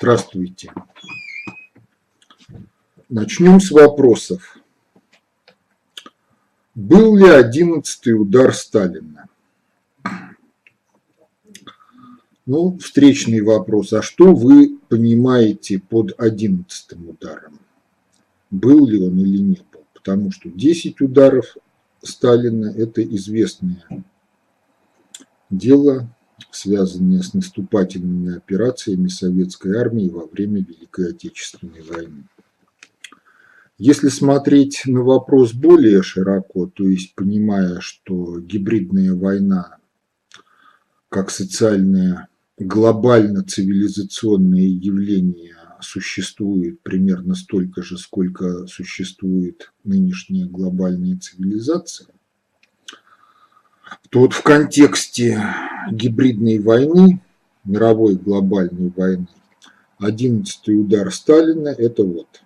Здравствуйте. Начнем с вопросов. Был ли одиннадцатый удар Сталина? Ну, встречный вопрос. А что вы понимаете под одиннадцатым ударом? Был ли он или не был? Потому что 10 ударов Сталина – это известное дело, связанные с наступательными операциями советской армии во время Великой Отечественной войны. Если смотреть на вопрос более широко, то есть понимая, что гибридная война как социальное глобально-цивилизационное явление существует примерно столько же, сколько существует нынешняя глобальная цивилизация, то вот в контексте гибридной войны, мировой глобальной войны, одиннадцатый удар Сталина – это вот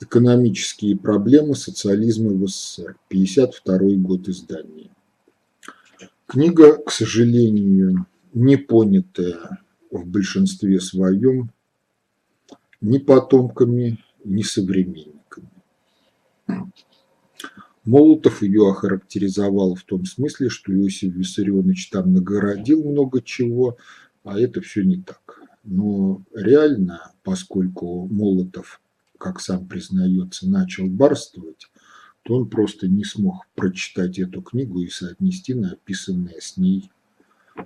экономические проблемы социализма в СССР, 52 год издания. Книга, к сожалению, не понятая в большинстве своем ни потомками, ни современниками. Молотов ее охарактеризовал в том смысле, что Иосиф Виссарионович там нагородил много чего, а это все не так. Но реально, поскольку Молотов, как сам признается, начал барствовать, то он просто не смог прочитать эту книгу и соотнести написанное с ней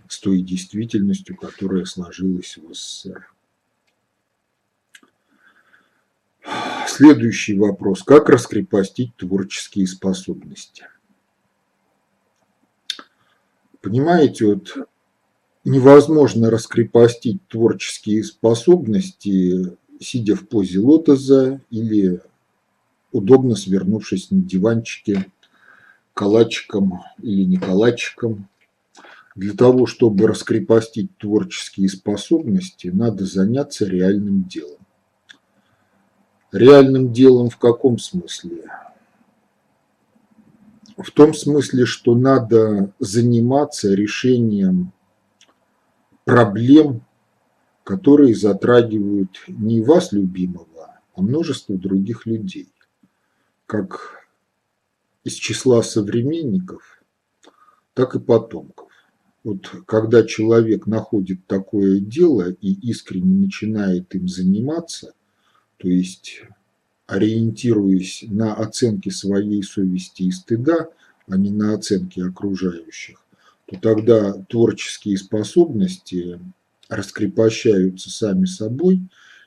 с той действительностью, которая сложилась в СССР. Следующий вопрос. Как раскрепостить творческие способности? Понимаете, вот невозможно раскрепостить творческие способности, сидя в позе лотоза или удобно свернувшись на диванчике калачиком или не калачиком. Для того, чтобы раскрепостить творческие способности, надо заняться реальным делом. Реальным делом в каком смысле? В том смысле, что надо заниматься решением проблем, которые затрагивают не вас, любимого, а множество других людей, как из числа современников, так и потомков. Вот когда человек находит такое дело и искренне начинает им заниматься – то есть ориентируясь на оценки своей совести и стыда, а не на оценки окружающих, то тогда творческие способности раскрепощаются сами собой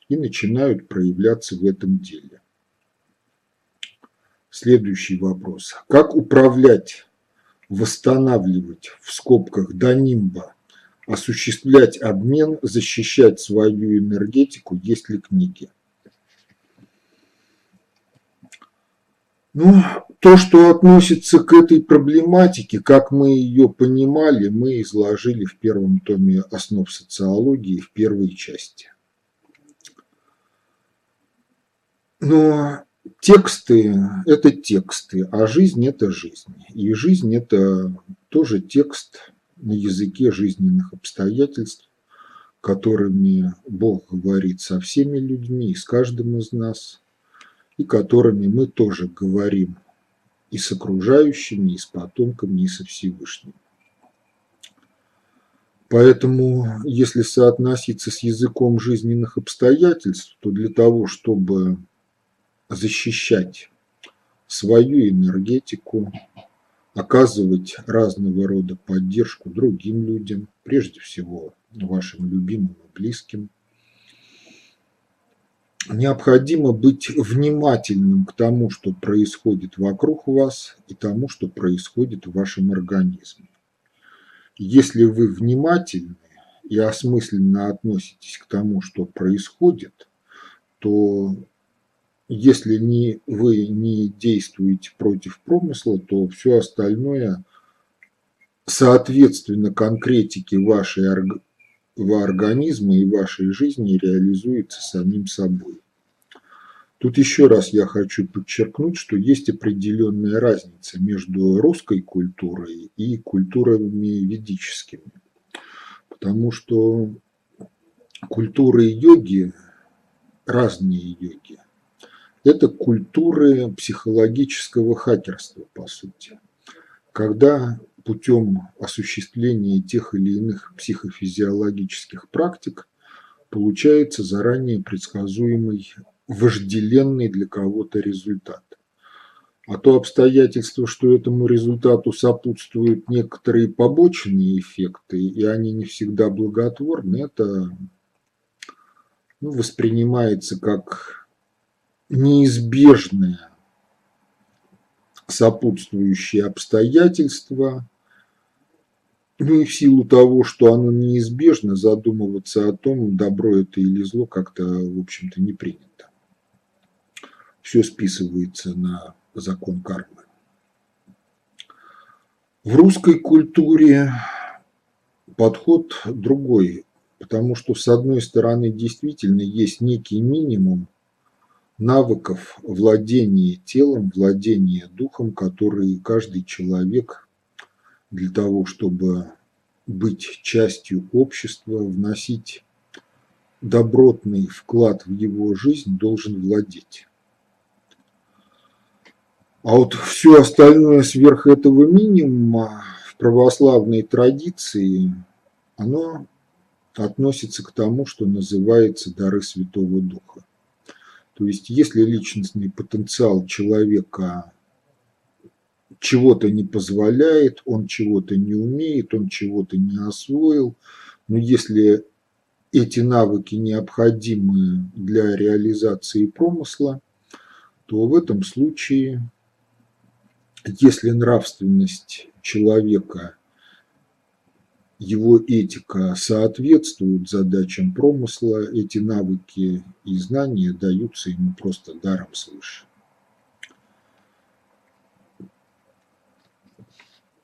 и начинают проявляться в этом деле. Следующий вопрос. Как управлять, восстанавливать в скобках до нимба, осуществлять обмен, защищать свою энергетику, есть ли книги? Ну, то, что относится к этой проблематике, как мы ее понимали, мы изложили в первом томе основ социологии в первой части. Но тексты – это тексты, а жизнь – это жизнь. И жизнь – это тоже текст на языке жизненных обстоятельств, которыми Бог говорит со всеми людьми с каждым из нас – и которыми мы тоже говорим и с окружающими, и с потомками, и со Всевышним. Поэтому, если соотноситься с языком жизненных обстоятельств, то для того, чтобы защищать свою энергетику, оказывать разного рода поддержку другим людям, прежде всего вашим любимым и близким, необходимо быть внимательным к тому, что происходит вокруг вас и тому, что происходит в вашем организме. Если вы внимательны и осмысленно относитесь к тому, что происходит, то если не, вы не действуете против промысла, то все остальное соответственно конкретике вашей организма и вашей жизни реализуется самим собой. Тут еще раз я хочу подчеркнуть, что есть определенная разница между русской культурой и культурами ведическими. Потому что культуры йоги, разные йоги, это культуры психологического хакерства, по сути. Когда путем осуществления тех или иных психофизиологических практик получается заранее предсказуемый вожделенный для кого-то результат. А то обстоятельство, что этому результату сопутствуют некоторые побочные эффекты, и они не всегда благотворны, это ну, воспринимается как неизбежное сопутствующие обстоятельства, ну и в силу того, что оно неизбежно, задумываться о том, добро это или зло, как-то, в общем-то, не принято все списывается на закон кармы. В русской культуре подход другой, потому что с одной стороны действительно есть некий минимум навыков владения телом, владения духом, которые каждый человек для того, чтобы быть частью общества, вносить добротный вклад в его жизнь, должен владеть. А вот все остальное сверх этого минимума в православной традиции, оно относится к тому, что называется дары Святого Духа. То есть, если личностный потенциал человека чего-то не позволяет, он чего-то не умеет, он чего-то не освоил, но если эти навыки необходимы для реализации промысла, то в этом случае если нравственность человека, его этика соответствуют задачам промысла, эти навыки и знания даются ему просто даром свыше.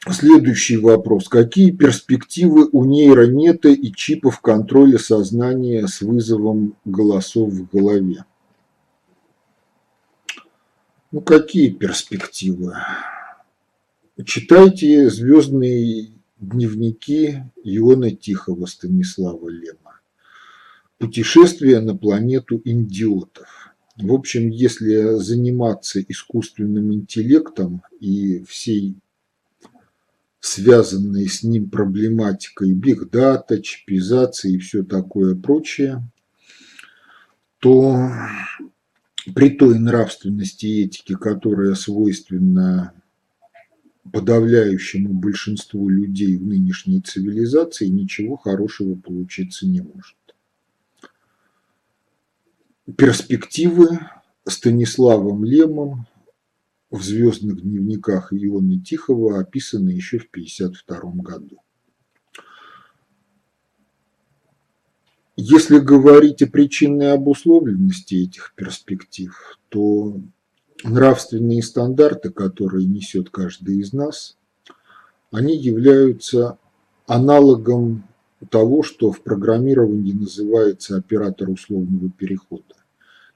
Следующий вопрос. Какие перспективы у нейронета и чипов контроля сознания с вызовом голосов в голове? Ну, какие перспективы? Читайте «Звездные дневники» Иона Тихого Станислава Лема. Путешествие на планету индиотов. В общем, если заниматься искусственным интеллектом и всей связанной с ним проблематикой бигдата, чипизации и все такое прочее, то при той нравственности и этике, которая свойственна подавляющему большинству людей в нынешней цивилизации, ничего хорошего получиться не может. Перспективы Станиславом Лемом в «Звездных дневниках» Ионы Тихого описаны еще в 1952 году. Если говорить о причинной обусловленности этих перспектив, то нравственные стандарты, которые несет каждый из нас, они являются аналогом того, что в программировании называется оператор условного перехода.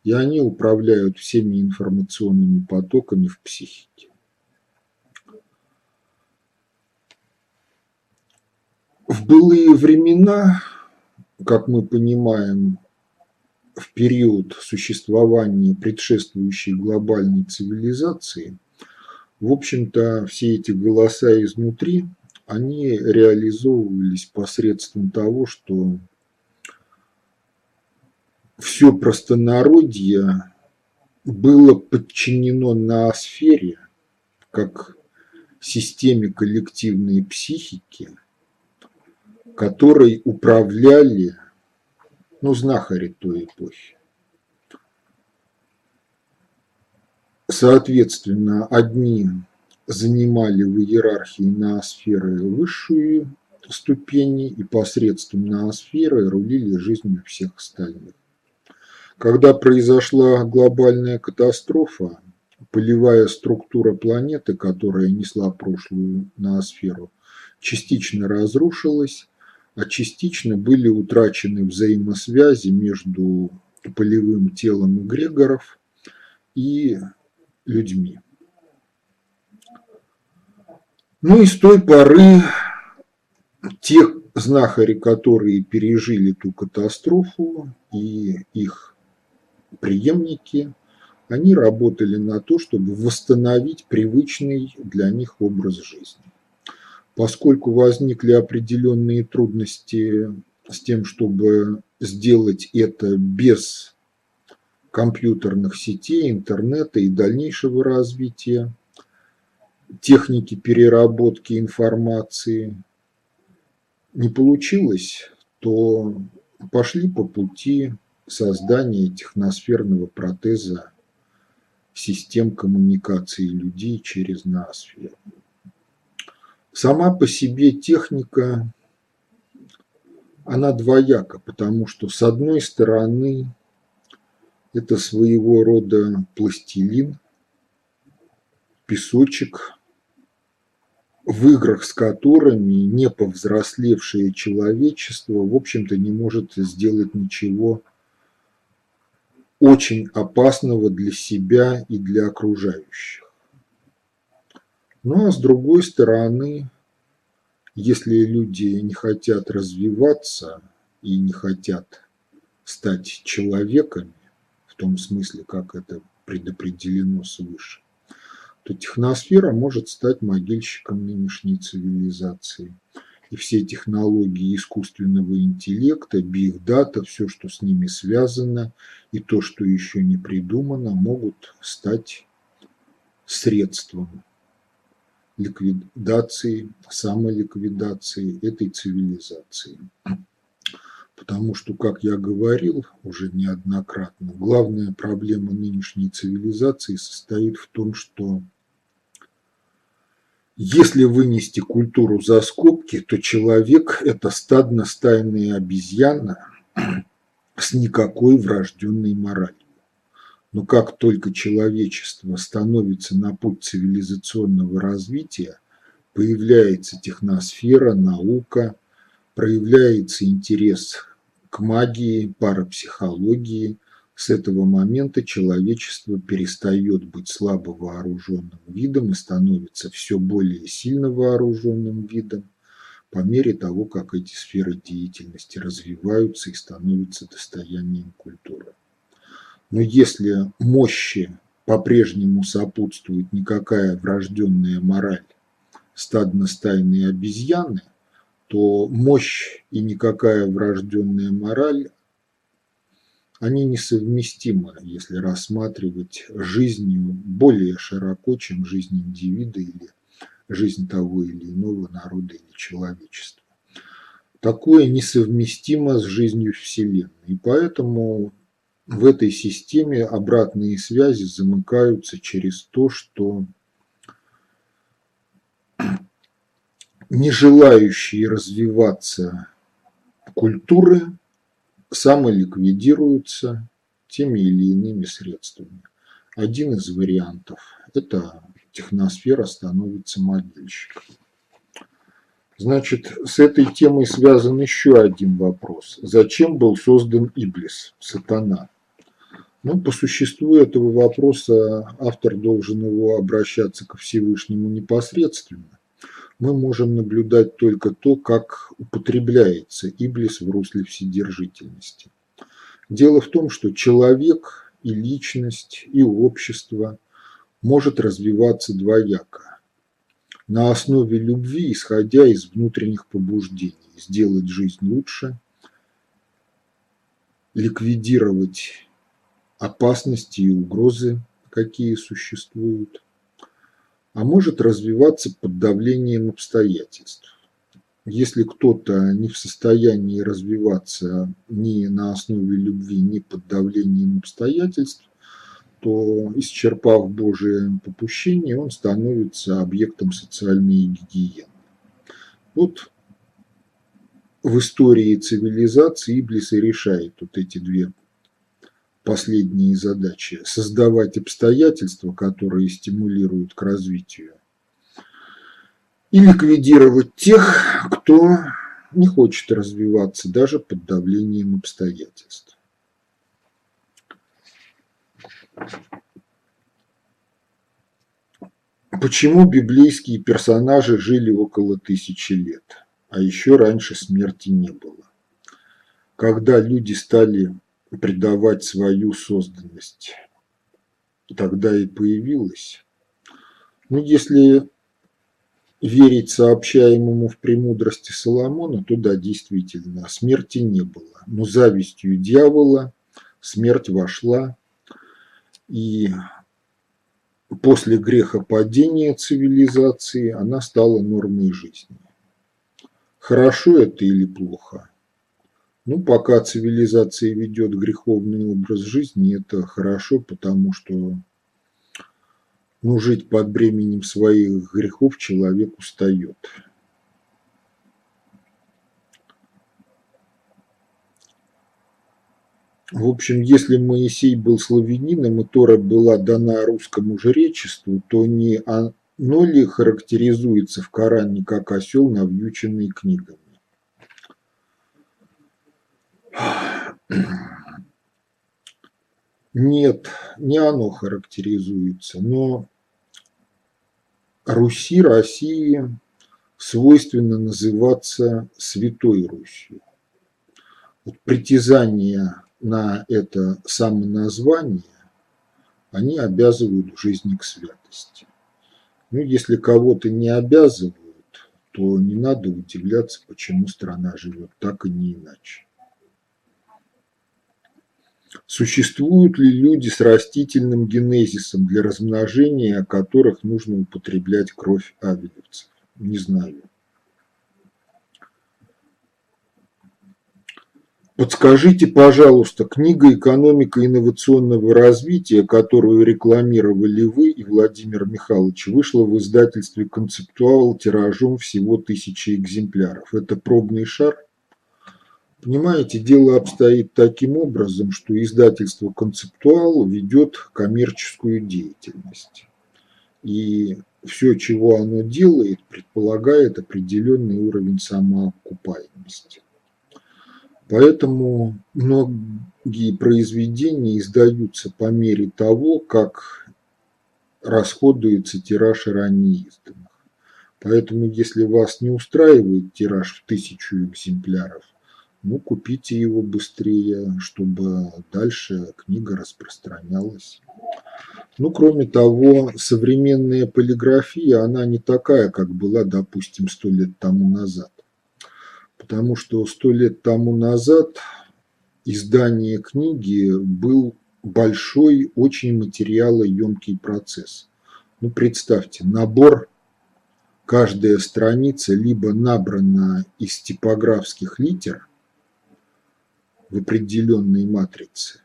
И они управляют всеми информационными потоками в психике. В былые времена как мы понимаем, в период существования предшествующей глобальной цивилизации, в общем-то, все эти голоса изнутри, они реализовывались посредством того, что все простонародье было подчинено ноосфере, как системе коллективной психики – которой управляли ну, знахари той эпохи. Соответственно, одни занимали в иерархии ноосферы высшую ступени и посредством ноосферы рулили жизнью всех остальных. Когда произошла глобальная катастрофа, полевая структура планеты, которая несла прошлую ноосферу, частично разрушилась, а частично были утрачены взаимосвязи между полевым телом эгрегоров и людьми. Ну и с той поры те знахари, которые пережили ту катастрофу, и их преемники, они работали на то, чтобы восстановить привычный для них образ жизни. Поскольку возникли определенные трудности с тем, чтобы сделать это без компьютерных сетей, интернета и дальнейшего развития, техники переработки информации не получилось, то пошли по пути создания техносферного протеза систем коммуникации людей через ноосферу. Сама по себе техника, она двояка, потому что с одной стороны это своего рода пластилин, песочек, в играх с которыми не повзрослевшее человечество, в общем-то, не может сделать ничего очень опасного для себя и для окружающих. Ну а с другой стороны, если люди не хотят развиваться и не хотят стать человеками, в том смысле, как это предопределено свыше, то техносфера может стать могильщиком нынешней цивилизации. И все технологии искусственного интеллекта, биг-дата, все, что с ними связано, и то, что еще не придумано, могут стать средством ликвидации, самоликвидации этой цивилизации. Потому что, как я говорил уже неоднократно, главная проблема нынешней цивилизации состоит в том, что если вынести культуру за скобки, то человек – это стадно-стайная обезьяна с никакой врожденной моралью. Но как только человечество становится на путь цивилизационного развития, появляется техносфера, наука, проявляется интерес к магии, парапсихологии, с этого момента человечество перестает быть слабо вооруженным видом и становится все более сильно вооруженным видом по мере того, как эти сферы деятельности развиваются и становятся достоянием культуры. Но если мощи по-прежнему сопутствует никакая врожденная мораль стадно-стайные обезьяны, то мощь и никакая врожденная мораль они несовместимы, если рассматривать жизнь более широко, чем жизнь индивида или жизнь того или иного народа или человечества. Такое несовместимо с жизнью Вселенной. И поэтому в этой системе обратные связи замыкаются через то, что не желающие развиваться культуры самоликвидируются теми или иными средствами. Один из вариантов – это техносфера становится могильщиком. Значит, с этой темой связан еще один вопрос. Зачем был создан Иблис, сатана? Ну, по существу этого вопроса автор должен его обращаться ко Всевышнему непосредственно мы можем наблюдать только то, как употребляется Иблис в русле вседержительности. Дело в том, что человек и личность, и общество может развиваться двояко. На основе любви, исходя из внутренних побуждений, сделать жизнь лучше, ликвидировать опасности и угрозы, какие существуют, а может развиваться под давлением обстоятельств. Если кто-то не в состоянии развиваться ни на основе любви, ни под давлением обстоятельств, то, исчерпав Божие попущение, он становится объектом социальной гигиены. Вот в истории цивилизации Иблис и решает вот эти две последние задачи – создавать обстоятельства, которые стимулируют к развитию, и ликвидировать тех, кто не хочет развиваться даже под давлением обстоятельств. Почему библейские персонажи жили около тысячи лет, а еще раньше смерти не было? Когда люди стали предавать свою созданность, тогда и появилась. Ну, если верить сообщаемому в премудрости Соломона, то да, действительно, смерти не было. Но завистью дьявола смерть вошла, и после греха падения цивилизации она стала нормой жизни. Хорошо это или плохо? Ну, пока цивилизация ведет греховный образ жизни, это хорошо, потому что ну, жить под бременем своих грехов человек устает. В общем, если Моисей был славянином и Тора была дана русскому жречеству, то не оно ли характеризуется в Коране как осел, навьюченный книгами? Нет, не оно характеризуется, но Руси, России свойственно называться Святой Русью. Вот притязания на это самоназвание, они обязывают в жизни к святости. Ну, если кого-то не обязывают, то не надо удивляться, почему страна живет так и не иначе. Существуют ли люди с растительным генезисом, для размножения которых нужно употреблять кровь авелевцев? Не знаю. Подскажите, пожалуйста, книга «Экономика инновационного развития», которую рекламировали вы и Владимир Михайлович, вышла в издательстве «Концептуал» тиражом всего тысячи экземпляров. Это пробный шар? Понимаете, дело обстоит таким образом, что издательство «Концептуал» ведет коммерческую деятельность. И все, чего оно делает, предполагает определенный уровень самоокупаемости. Поэтому многие произведения издаются по мере того, как расходуется тираж ранее изданных. Поэтому, если вас не устраивает тираж в тысячу экземпляров, ну, купите его быстрее, чтобы дальше книга распространялась. Ну, кроме того, современная полиграфия, она не такая, как была, допустим, сто лет тому назад потому что сто лет тому назад издание книги был большой, очень материалоемкий процесс. Ну, представьте, набор, каждая страница либо набрана из типографских литер в определенной матрице,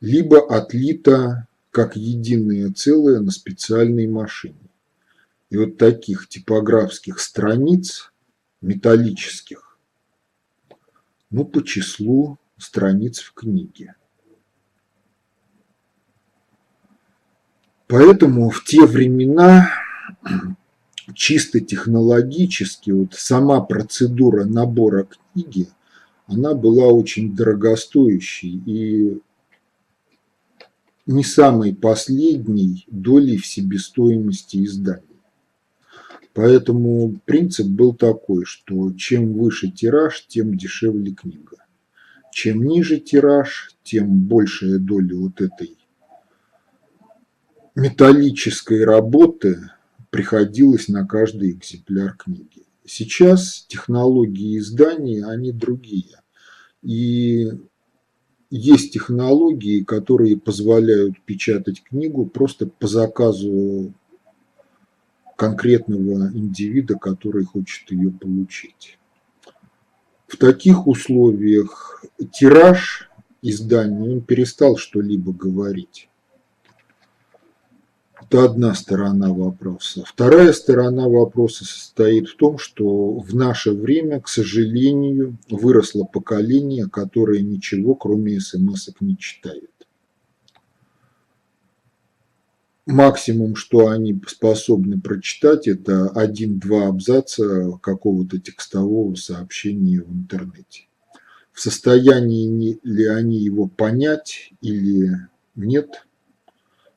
либо отлита как единое целое на специальной машине. И вот таких типографских страниц металлических, ну, по числу страниц в книге. Поэтому в те времена чисто технологически вот сама процедура набора книги, она была очень дорогостоящей и не самой последней долей в себестоимости издания. Поэтому принцип был такой, что чем выше тираж, тем дешевле книга. Чем ниже тираж, тем большая доля вот этой металлической работы приходилось на каждый экземпляр книги. Сейчас технологии издания, они другие. И есть технологии, которые позволяют печатать книгу просто по заказу конкретного индивида, который хочет ее получить. В таких условиях тираж издания, он перестал что-либо говорить. Это одна сторона вопроса. Вторая сторона вопроса состоит в том, что в наше время, к сожалению, выросло поколение, которое ничего, кроме смс не читает. Максимум, что они способны прочитать, это один-два абзаца какого-то текстового сообщения в интернете. В состоянии ли они его понять или нет,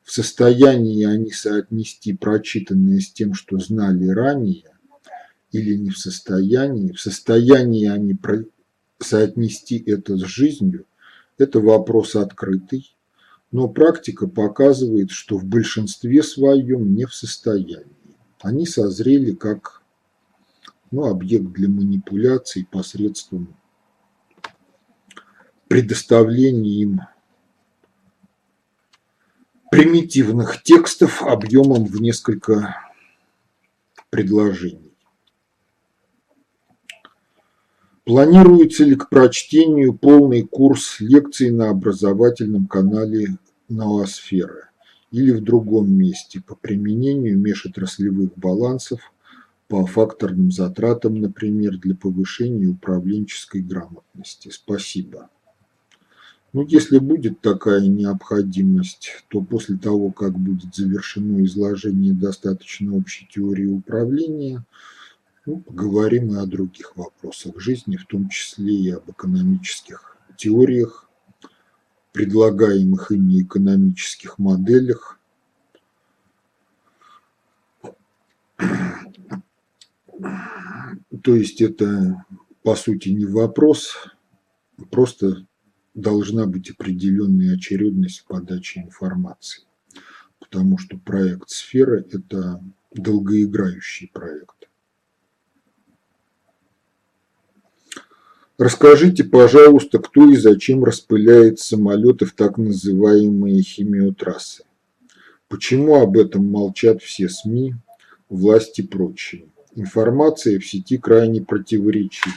в состоянии они соотнести прочитанное с тем, что знали ранее, или не в состоянии, в состоянии они соотнести это с жизнью, это вопрос открытый, но практика показывает, что в большинстве своем не в состоянии. Они созрели как ну, объект для манипуляций посредством предоставления им примитивных текстов объемом в несколько предложений. Планируется ли к прочтению полный курс лекций на образовательном канале «Ноосфера» или в другом месте по применению межотраслевых балансов по факторным затратам, например, для повышения управленческой грамотности? Спасибо. Ну, если будет такая необходимость, то после того, как будет завершено изложение достаточно общей теории управления, ну, поговорим и о других вопросах жизни, в том числе и об экономических теориях, предлагаемых ими экономических моделях. То есть это, по сути, не вопрос, просто должна быть определенная очередность в подаче информации, потому что проект «Сфера» – это долгоиграющий проект. Расскажите, пожалуйста, кто и зачем распыляет самолеты в так называемые химиотрассы? Почему об этом молчат все СМИ, власти и прочие? Информация в сети крайне противоречива.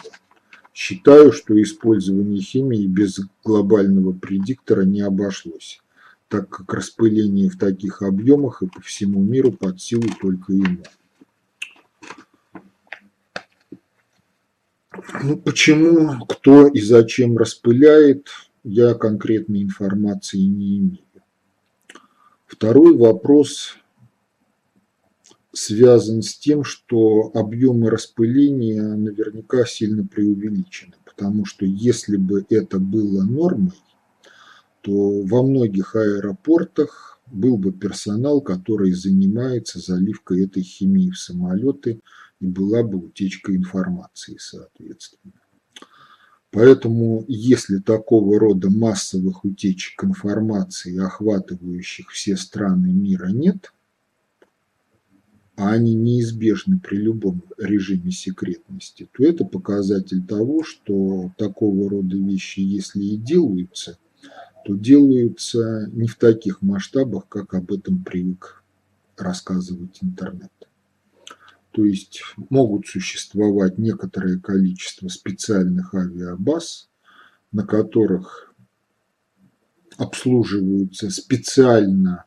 Считаю, что использование химии без глобального предиктора не обошлось, так как распыление в таких объемах и по всему миру под силу только ему. Ну, почему, кто и зачем распыляет, я конкретной информации не имею. Второй вопрос связан с тем, что объемы распыления наверняка сильно преувеличены, потому что если бы это было нормой, то во многих аэропортах был бы персонал, который занимается заливкой этой химии в самолеты, и была бы утечка информации, соответственно. Поэтому, если такого рода массовых утечек информации, охватывающих все страны мира, нет – а они неизбежны при любом режиме секретности, то это показатель того, что такого рода вещи, если и делаются, то делаются не в таких масштабах, как об этом привык рассказывать интернет. То есть могут существовать некоторое количество специальных авиабаз, на которых обслуживаются специально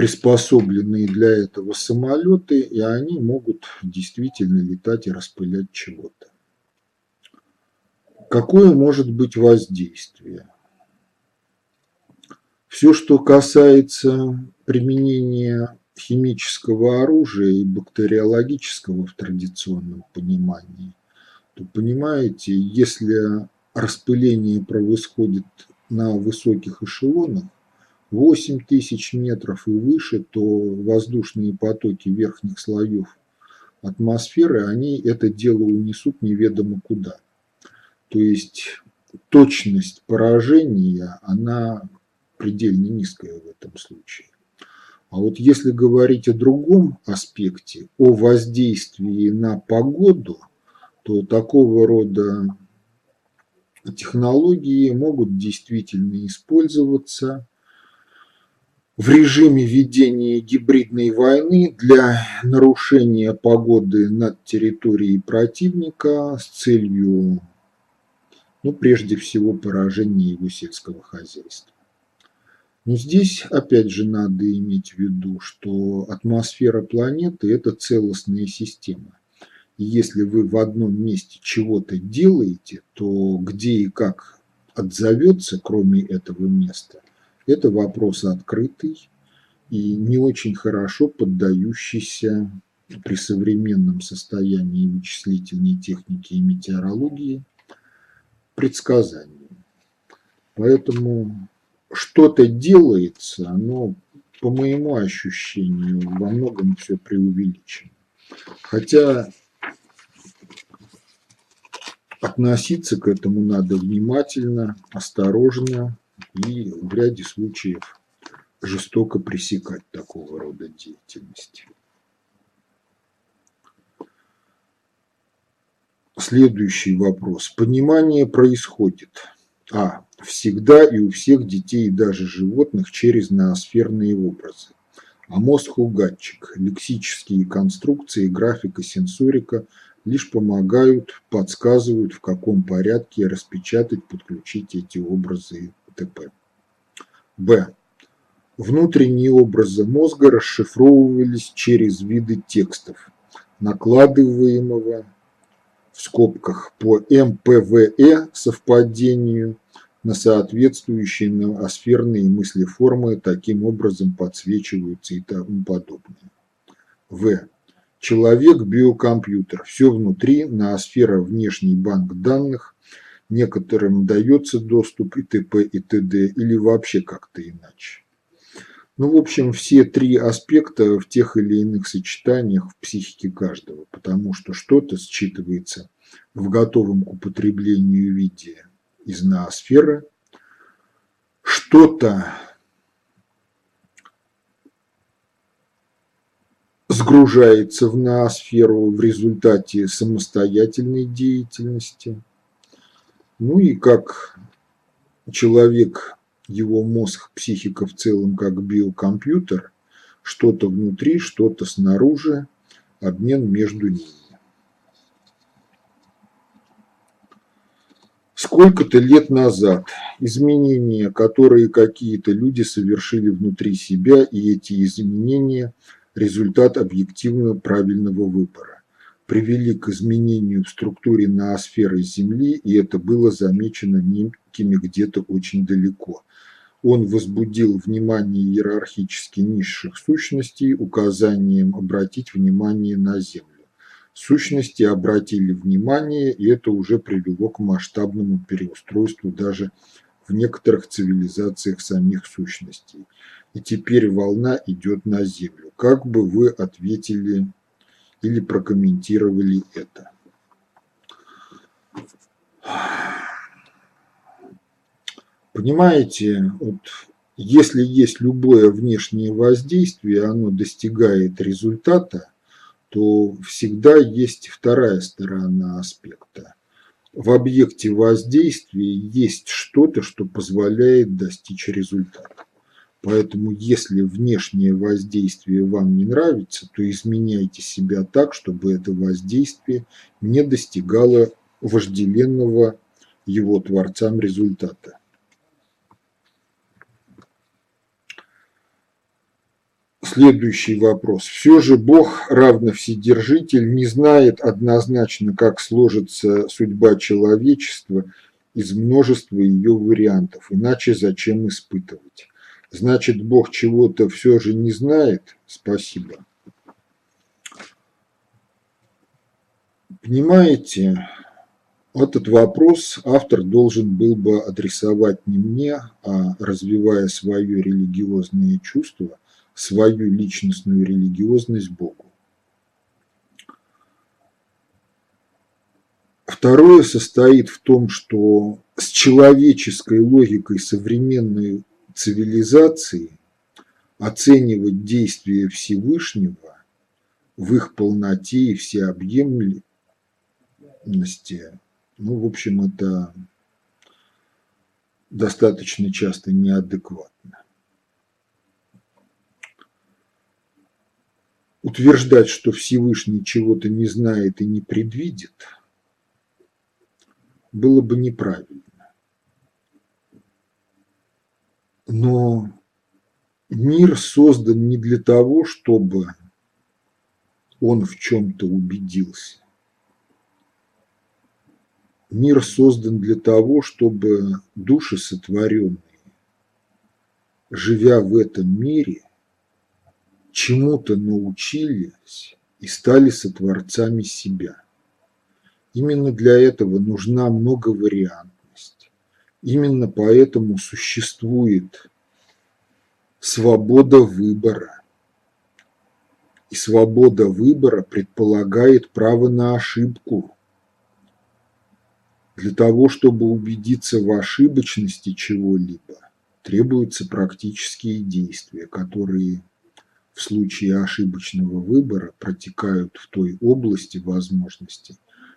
приспособленные для этого самолеты, и они могут действительно летать и распылять чего-то. Какое может быть воздействие? Все, что касается применения химического оружия и бактериологического в традиционном понимании, то понимаете, если распыление происходит на высоких эшелонах, 8 тысяч метров и выше, то воздушные потоки верхних слоев атмосферы, они это дело унесут неведомо куда. То есть точность поражения, она предельно низкая в этом случае. А вот если говорить о другом аспекте, о воздействии на погоду, то такого рода технологии могут действительно использоваться в режиме ведения гибридной войны для нарушения погоды над территорией противника с целью, ну, прежде всего, поражения его сельского хозяйства. Но здесь опять же надо иметь в виду, что атмосфера планеты – это целостная система. И если вы в одном месте чего-то делаете, то где и как отзовется, кроме этого места, это вопрос открытый и не очень хорошо поддающийся при современном состоянии вычислительной техники и метеорологии предсказанию. Поэтому что-то делается, но по моему ощущению во многом все преувеличено. Хотя относиться к этому надо внимательно, осторожно и в ряде случаев жестоко пресекать такого рода деятельности. Следующий вопрос. Понимание происходит. А. Всегда и у всех детей и даже животных через ноосферные образы. А мозг угадчик, лексические конструкции, графика, сенсорика лишь помогают, подсказывают, в каком порядке распечатать, подключить эти образы т.п. Б. Внутренние образы мозга расшифровывались через виды текстов, накладываемого в скобках по МПВЭ совпадению на соответствующие ноосферные мыслеформы, таким образом подсвечиваются и тому подобное. В. Человек – биокомпьютер. Все внутри, ноосфера – внешний банк данных, некоторым дается доступ и т.п. и т.д. или вообще как-то иначе. Ну, в общем, все три аспекта в тех или иных сочетаниях в психике каждого, потому что что-то считывается в готовом к употреблению виде из ноосферы, что-то сгружается в ноосферу в результате самостоятельной деятельности. Ну и как человек, его мозг, психика в целом как биокомпьютер, что-то внутри, что-то снаружи, обмен между ними. Сколько-то лет назад изменения, которые какие-то люди совершили внутри себя, и эти изменения – результат объективно правильного выбора, привели к изменению в структуре ноосферы Земли, и это было замечено некими где-то очень далеко. Он возбудил внимание иерархически низших сущностей указанием обратить внимание на Землю сущности обратили внимание, и это уже привело к масштабному переустройству даже в некоторых цивилизациях самих сущностей. И теперь волна идет на Землю. Как бы вы ответили или прокомментировали это? Понимаете, вот если есть любое внешнее воздействие, оно достигает результата, то всегда есть вторая сторона аспекта. В объекте воздействия есть что-то, что позволяет достичь результата. Поэтому если внешнее воздействие вам не нравится, то изменяйте себя так, чтобы это воздействие не достигало вожделенного его творцам результата. Следующий вопрос. Все же Бог, равно Вседержитель, не знает однозначно, как сложится судьба человечества из множества ее вариантов, иначе зачем испытывать? Значит, Бог чего-то все же не знает? Спасибо. Понимаете, этот вопрос автор должен был бы адресовать не мне, а развивая свое религиозное чувство – свою личностную религиозность Богу. Второе состоит в том, что с человеческой логикой современной цивилизации оценивать действия Всевышнего в их полноте и всеобъемлемости, ну, в общем, это достаточно часто неадекватно. утверждать, что Всевышний чего-то не знает и не предвидит, было бы неправильно. Но мир создан не для того, чтобы он в чем-то убедился. Мир создан для того, чтобы души сотворенные, живя в этом мире, чему-то научились и стали сотворцами себя. Именно для этого нужна многовариантность. Именно поэтому существует свобода выбора. И свобода выбора предполагает право на ошибку. Для того, чтобы убедиться в ошибочности чего-либо, требуются практические действия, которые в случае ошибочного выбора протекают в той области возможностей,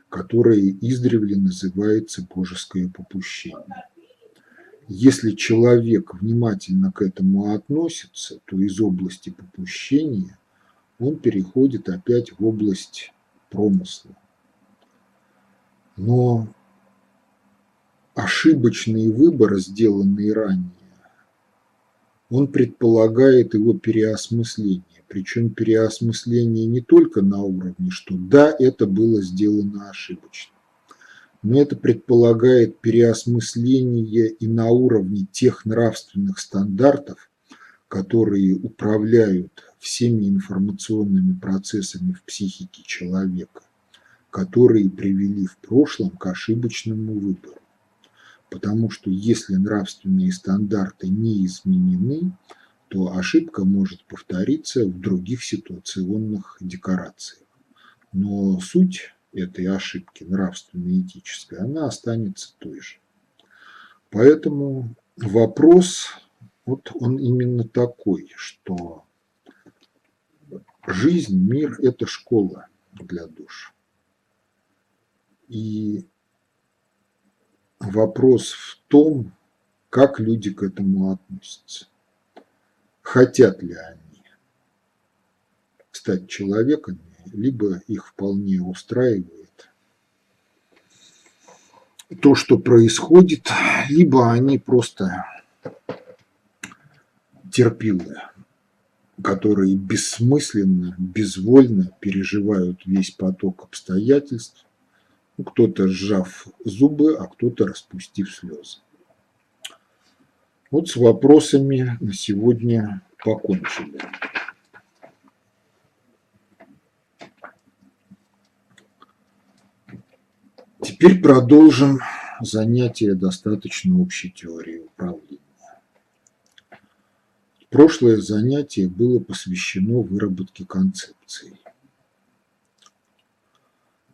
которая издревле называется божеское попущение. Если человек внимательно к этому относится, то из области попущения он переходит опять в область промысла. Но ошибочный выбор, сделанный ранее, он предполагает его переосмысление. Причем переосмысление не только на уровне, что да, это было сделано ошибочно, но это предполагает переосмысление и на уровне тех нравственных стандартов, которые управляют всеми информационными процессами в психике человека, которые привели в прошлом к ошибочному выбору потому что если нравственные стандарты не изменены, то ошибка может повториться в других ситуационных декорациях. Но суть этой ошибки нравственно-этической, она останется той же. Поэтому вопрос, вот он именно такой, что жизнь, мир – это школа для душ. И Вопрос в том, как люди к этому относятся. Хотят ли они стать человеками, либо их вполне устраивает то, что происходит, либо они просто терпилы, которые бессмысленно, безвольно переживают весь поток обстоятельств, ну, кто-то сжав зубы, а кто-то распустив слезы. Вот с вопросами на сегодня покончили. Теперь продолжим занятие достаточно общей теории управления. Прошлое занятие было посвящено выработке концепций.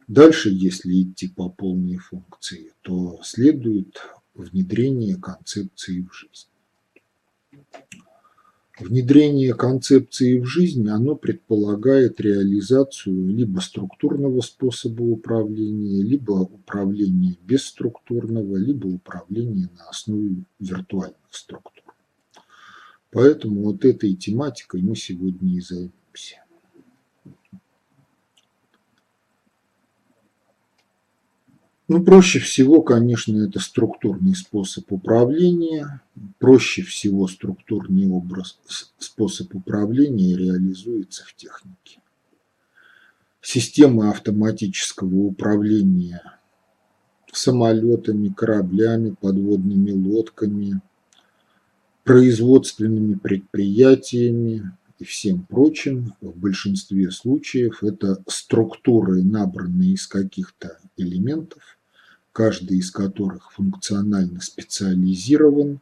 Дальше, если идти по полной функции, то следует внедрение концепции в жизнь. Внедрение концепции в жизнь, оно предполагает реализацию либо структурного способа управления, либо управления бесструктурного, либо управления на основе виртуальных структур. Поэтому вот этой тематикой мы сегодня и займемся. Ну, проще всего, конечно, это структурный способ управления. Проще всего структурный образ, способ управления реализуется в технике. Системы автоматического управления самолетами, кораблями, подводными лодками, производственными предприятиями и всем прочим, в большинстве случаев это структуры, набранные из каких-то элементов – каждый из которых функционально специализирован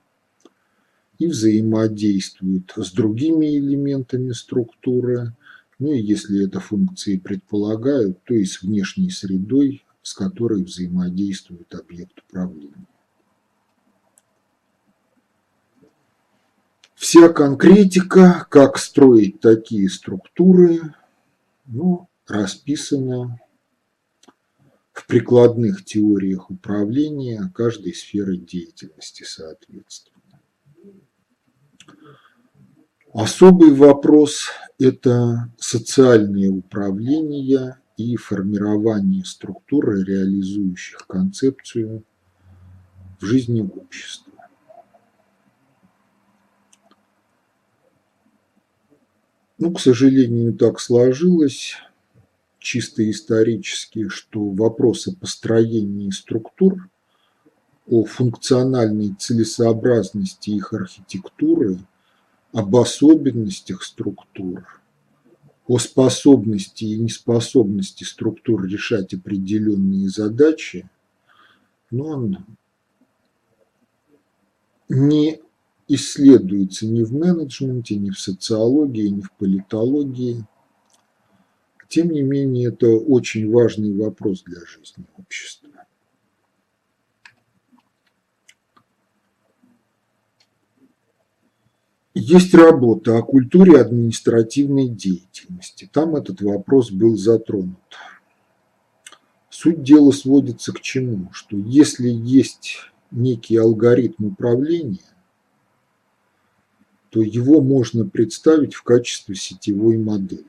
и взаимодействует с другими элементами структуры, ну и если это функции предполагают, то и с внешней средой, с которой взаимодействует объект управления. Вся конкретика, как строить такие структуры, ну, расписана в прикладных теориях управления каждой сферы деятельности соответственно. Особый вопрос – это социальное управление и формирование структуры, реализующих концепцию в жизни общества. Ну, к сожалению, так сложилось чисто исторически, что вопросы построения структур, о функциональной целесообразности их архитектуры, об особенностях структур, о способности и неспособности структур решать определенные задачи, но он не исследуется ни в менеджменте, ни в социологии, ни в политологии. Тем не менее, это очень важный вопрос для жизни общества. Есть работа о культуре административной деятельности. Там этот вопрос был затронут. Суть дела сводится к чему? Что если есть некий алгоритм управления, то его можно представить в качестве сетевой модели.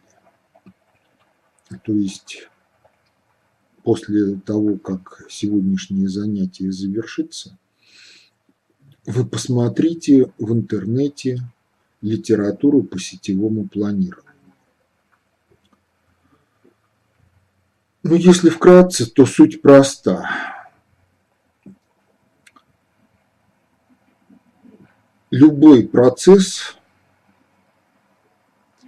То есть после того, как сегодняшнее занятие завершится, вы посмотрите в интернете литературу по сетевому планированию. Ну, если вкратце, то суть проста. любой процесс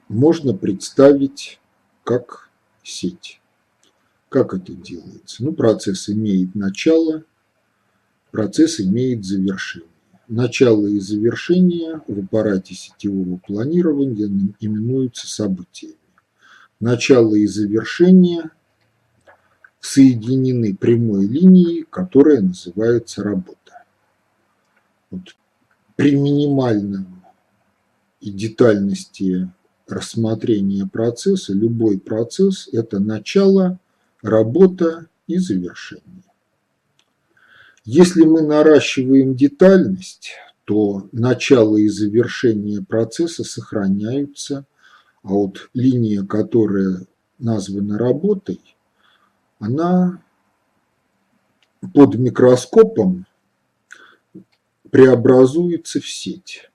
можно представить как сеть. Как это делается? Ну, процесс имеет начало, процесс имеет завершение. Начало и завершение в аппарате сетевого планирования именуются событиями. Начало и завершение соединены прямой линией, которая называется работа. Вот при минимальном и детальности рассмотрения процесса любой процесс – это начало, работа и завершение. Если мы наращиваем детальность, то начало и завершение процесса сохраняются, а вот линия, которая названа работой, она под микроскопом преобразуется в сеть,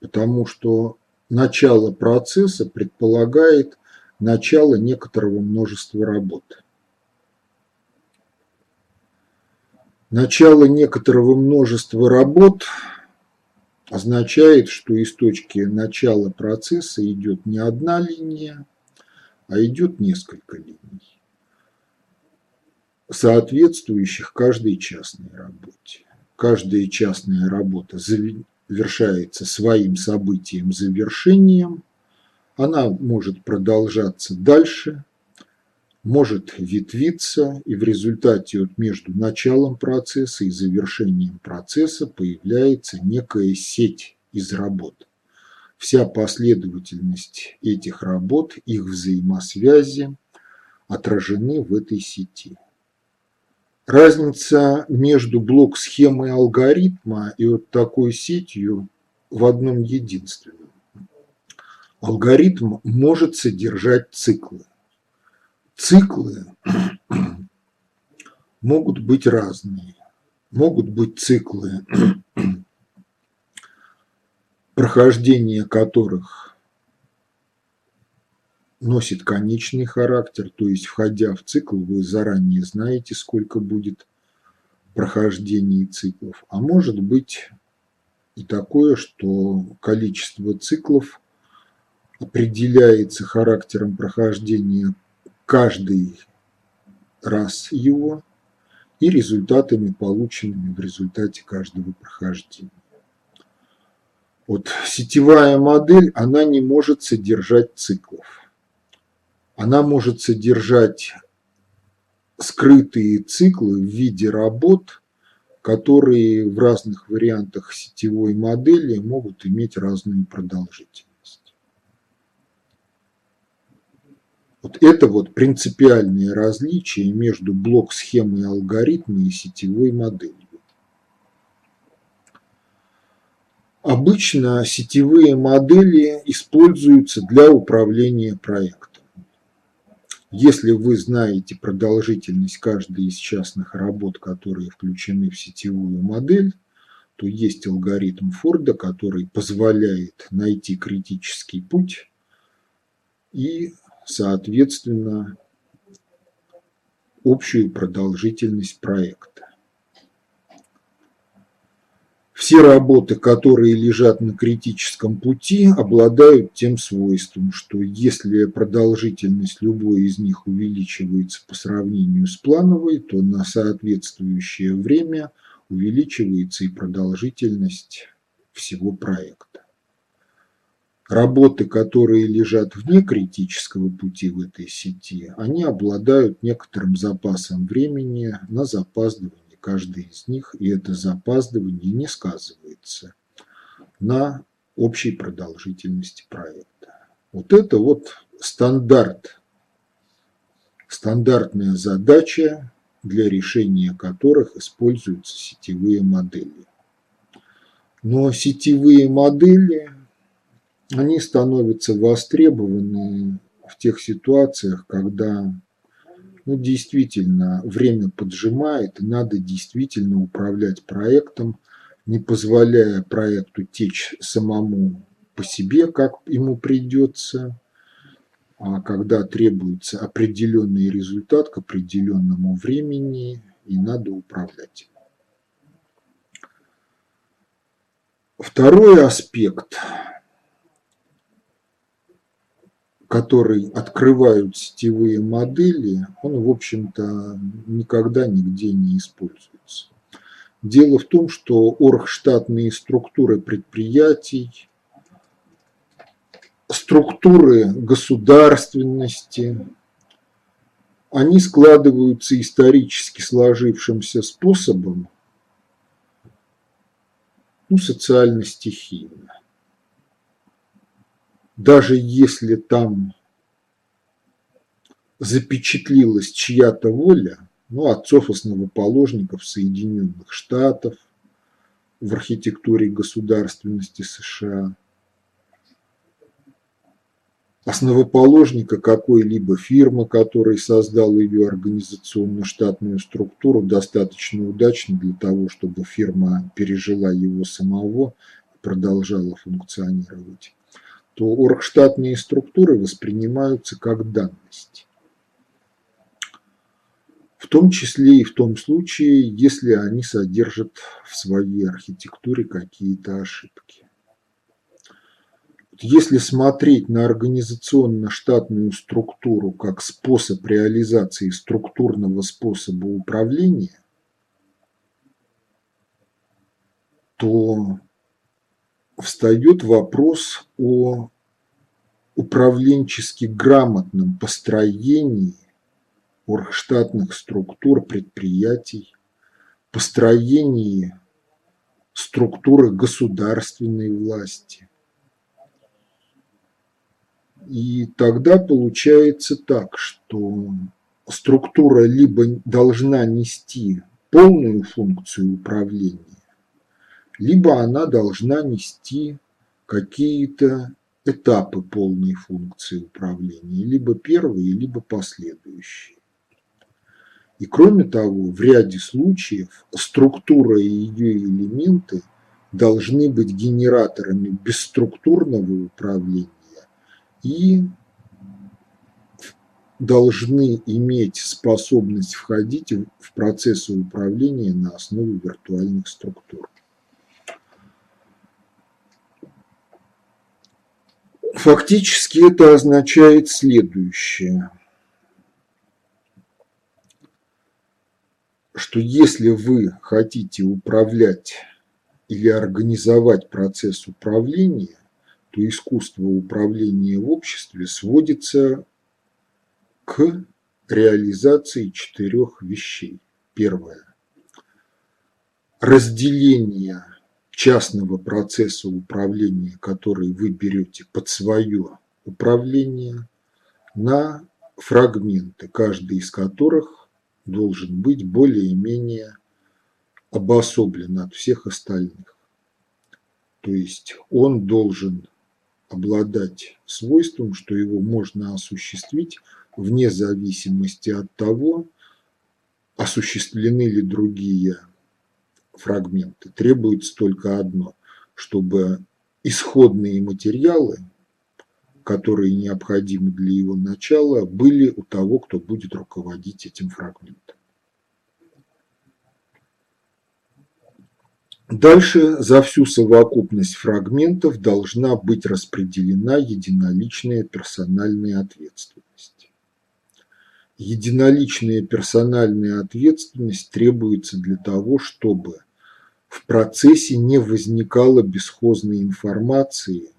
потому что начало процесса предполагает начало некоторого множества работ. Начало некоторого множества работ означает, что из точки начала процесса идет не одна линия, а идет несколько линий, соответствующих каждой частной работе каждая частная работа завершается своим событием, завершением, она может продолжаться дальше, может ветвиться, и в результате вот между началом процесса и завершением процесса появляется некая сеть из работ. Вся последовательность этих работ, их взаимосвязи отражены в этой сети. Разница между блок-схемой алгоритма и вот такой сетью в одном единственном. Алгоритм может содержать циклы. Циклы могут быть разные. Могут быть циклы, прохождение которых носит конечный характер, то есть входя в цикл, вы заранее знаете, сколько будет прохождений циклов. А может быть и такое, что количество циклов определяется характером прохождения каждый раз его и результатами, полученными в результате каждого прохождения. Вот сетевая модель, она не может содержать циклов она может содержать скрытые циклы в виде работ, которые в разных вариантах сетевой модели могут иметь разную продолжительность. Вот это вот принципиальное различие между блок-схемой алгоритма и сетевой моделью. Обычно сетевые модели используются для управления проектом. Если вы знаете продолжительность каждой из частных работ, которые включены в сетевую модель, то есть алгоритм Форда, который позволяет найти критический путь и, соответственно, общую продолжительность проекта. Все работы, которые лежат на критическом пути, обладают тем свойством, что если продолжительность любой из них увеличивается по сравнению с плановой, то на соответствующее время увеличивается и продолжительность всего проекта. Работы, которые лежат вне критического пути в этой сети, они обладают некоторым запасом времени на запаздывание каждый из них, и это запаздывание не сказывается на общей продолжительности проекта. Вот это вот стандарт, стандартная задача, для решения которых используются сетевые модели. Но сетевые модели, они становятся востребованы в тех ситуациях, когда ну, действительно, время поджимает, и надо действительно управлять проектом, не позволяя проекту течь самому по себе, как ему придется, а когда требуется определенный результат к определенному времени, и надо управлять. Второй аспект который открывают сетевые модели, он, в общем-то, никогда нигде не используется. Дело в том, что оргштатные структуры предприятий, структуры государственности, они складываются исторически сложившимся способом, ну, социально-стихийно даже если там запечатлилась чья-то воля, ну, отцов-основоположников Соединенных Штатов в архитектуре государственности США, основоположника какой-либо фирмы, который создал ее организационно-штатную структуру, достаточно удачно для того, чтобы фирма пережила его самого и продолжала функционировать то оргштатные структуры воспринимаются как данность. В том числе и в том случае, если они содержат в своей архитектуре какие-то ошибки. Если смотреть на организационно-штатную структуру как способ реализации структурного способа управления, то встает вопрос о управленчески грамотном построении оргштатных структур предприятий, построении структуры государственной власти. И тогда получается так, что структура либо должна нести полную функцию управления, либо она должна нести какие-то этапы полной функции управления, либо первые, либо последующие. И кроме того, в ряде случаев структура и ее элементы должны быть генераторами бесструктурного управления и должны иметь способность входить в процессы управления на основе виртуальных структур. Фактически это означает следующее, что если вы хотите управлять или организовать процесс управления, то искусство управления в обществе сводится к реализации четырех вещей. Первое. Разделение частного процесса управления, который вы берете под свое управление, на фрагменты, каждый из которых должен быть более-менее обособлен от всех остальных. То есть он должен обладать свойством, что его можно осуществить вне зависимости от того, осуществлены ли другие фрагменты. Требуется только одно, чтобы исходные материалы которые необходимы для его начала, были у того, кто будет руководить этим фрагментом. Дальше за всю совокупность фрагментов должна быть распределена единоличная персональная ответственность. Единоличная персональная ответственность требуется для того, чтобы в процессе не возникало бесхозной информации,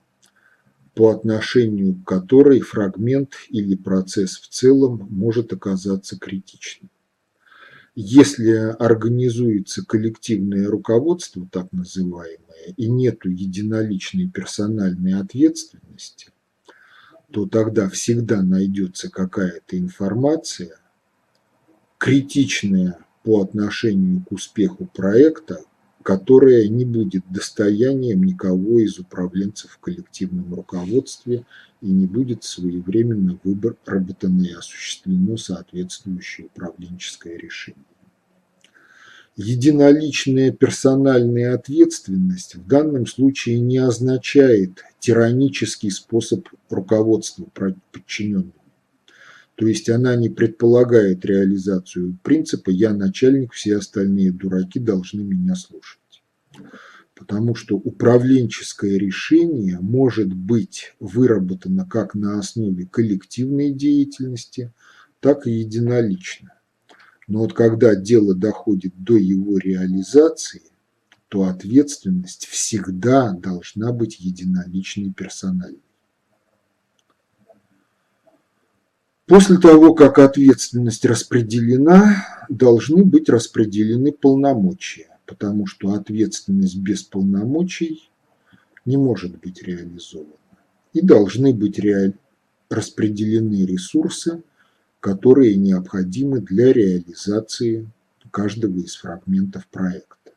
по отношению к которой фрагмент или процесс в целом может оказаться критичным. Если организуется коллективное руководство, так называемое, и нет единоличной персональной ответственности, то тогда всегда найдется какая-то информация, критичная по отношению к успеху проекта, которая не будет достоянием никого из управленцев в коллективном руководстве и не будет своевременно выработано и осуществлено соответствующее управленческое решение. Единоличная персональная ответственность в данном случае не означает тиранический способ руководства подчиненным. То есть она не предполагает реализацию принципа «я начальник, все остальные дураки должны меня слушать». Потому что управленческое решение может быть выработано как на основе коллективной деятельности, так и единолично. Но вот когда дело доходит до его реализации, то ответственность всегда должна быть единоличной персональной. После того, как ответственность распределена, должны быть распределены полномочия, потому что ответственность без полномочий не может быть реализована. И должны быть ре... распределены ресурсы, которые необходимы для реализации каждого из фрагментов проекта.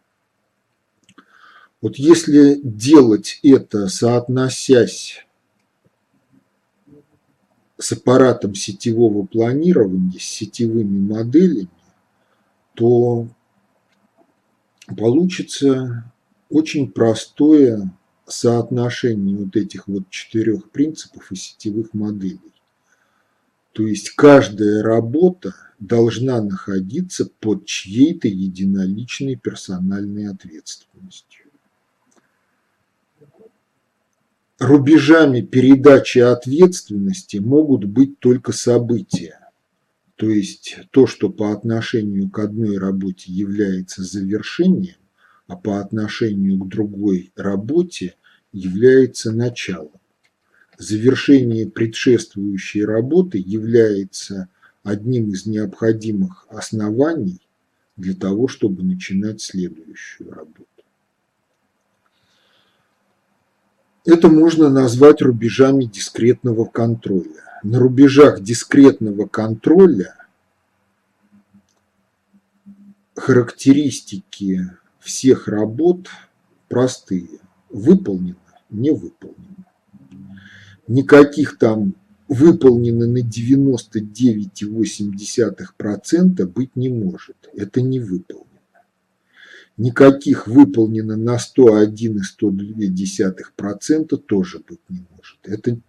Вот если делать это, соотносясь с аппаратом сетевого планирования, с сетевыми моделями, то получится очень простое соотношение вот этих вот четырех принципов и сетевых моделей. То есть каждая работа должна находиться под чьей-то единоличной персональной ответственностью рубежами передачи ответственности могут быть только события. То есть то, что по отношению к одной работе является завершением, а по отношению к другой работе является началом. Завершение предшествующей работы является одним из необходимых оснований для того, чтобы начинать следующую работу. Это можно назвать рубежами дискретного контроля. На рубежах дискретного контроля характеристики всех работ простые. Выполнено, не выполнено. Никаких там выполнено на 99,8% быть не может. Это не выполнено никаких выполнено на 101,102% тоже быть не может. Это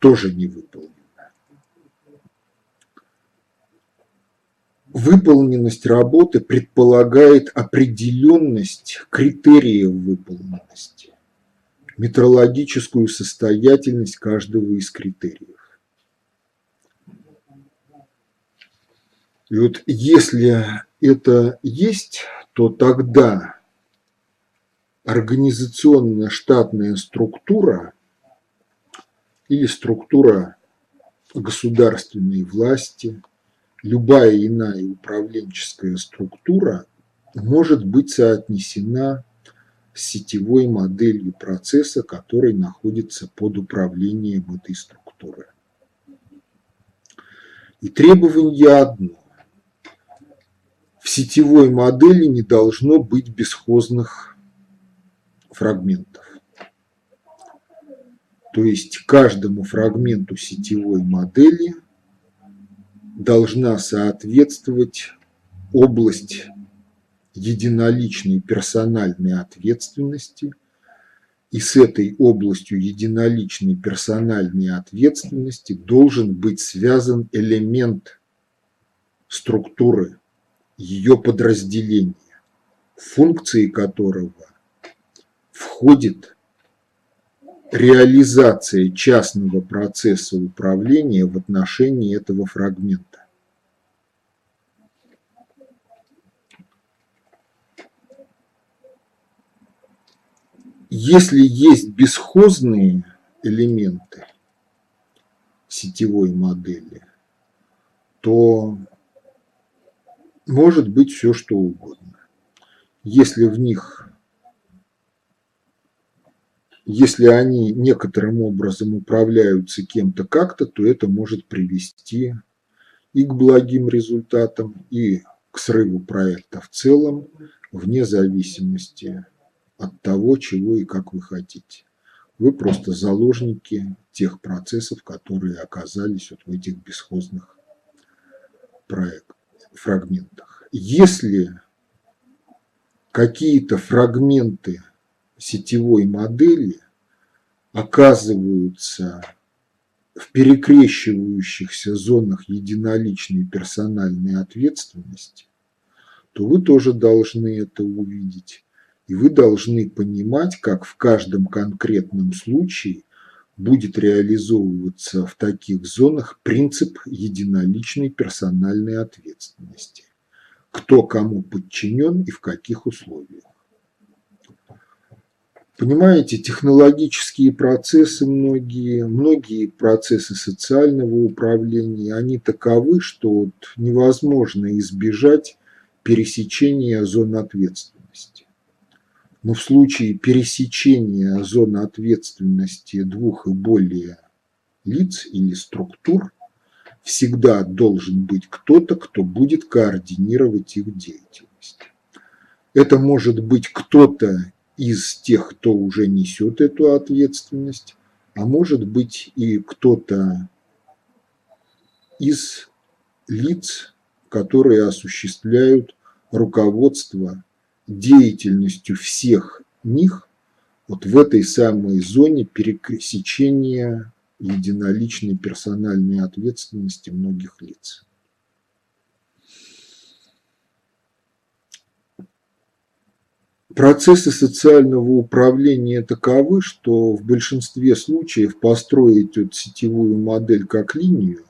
тоже не выполнено. Выполненность работы предполагает определенность критериев выполненности, метрологическую состоятельность каждого из критериев. И вот если это есть, то тогда организационная штатная структура или структура государственной власти, любая иная управленческая структура может быть соотнесена сетевой моделью процесса, который находится под управлением этой структуры. И требование одно в сетевой модели не должно быть бесхозных фрагментов. То есть каждому фрагменту сетевой модели должна соответствовать область единоличной персональной ответственности И с этой областью единоличной персональной ответственности должен быть связан элемент структуры, ее подразделения, функции которого входит реализация частного процесса управления в отношении этого фрагмента. Если есть бесхозные элементы сетевой модели, то может быть все что угодно. Если в них, если они некоторым образом управляются кем-то как-то, то это может привести и к благим результатам, и к срыву проекта в целом, вне зависимости от того, чего и как вы хотите. Вы просто заложники тех процессов, которые оказались вот в этих бесхозных проект, фрагментах. Если какие-то фрагменты сетевой модели оказываются в перекрещивающихся зонах единоличной персональной ответственности, то вы тоже должны это увидеть и вы должны понимать, как в каждом конкретном случае будет реализовываться в таких зонах принцип единоличной персональной ответственности. Кто кому подчинен и в каких условиях. Понимаете, технологические процессы многие, многие процессы социального управления, они таковы, что вот невозможно избежать пересечения зон ответственности. Но в случае пересечения зоны ответственности двух и более лиц или структур всегда должен быть кто-то, кто будет координировать их деятельность. Это может быть кто-то из тех, кто уже несет эту ответственность, а может быть и кто-то из лиц, которые осуществляют руководство деятельностью всех них вот в этой самой зоне пересечения единоличной персональной ответственности многих лиц. Процессы социального управления таковы, что в большинстве случаев построить вот сетевую модель как линию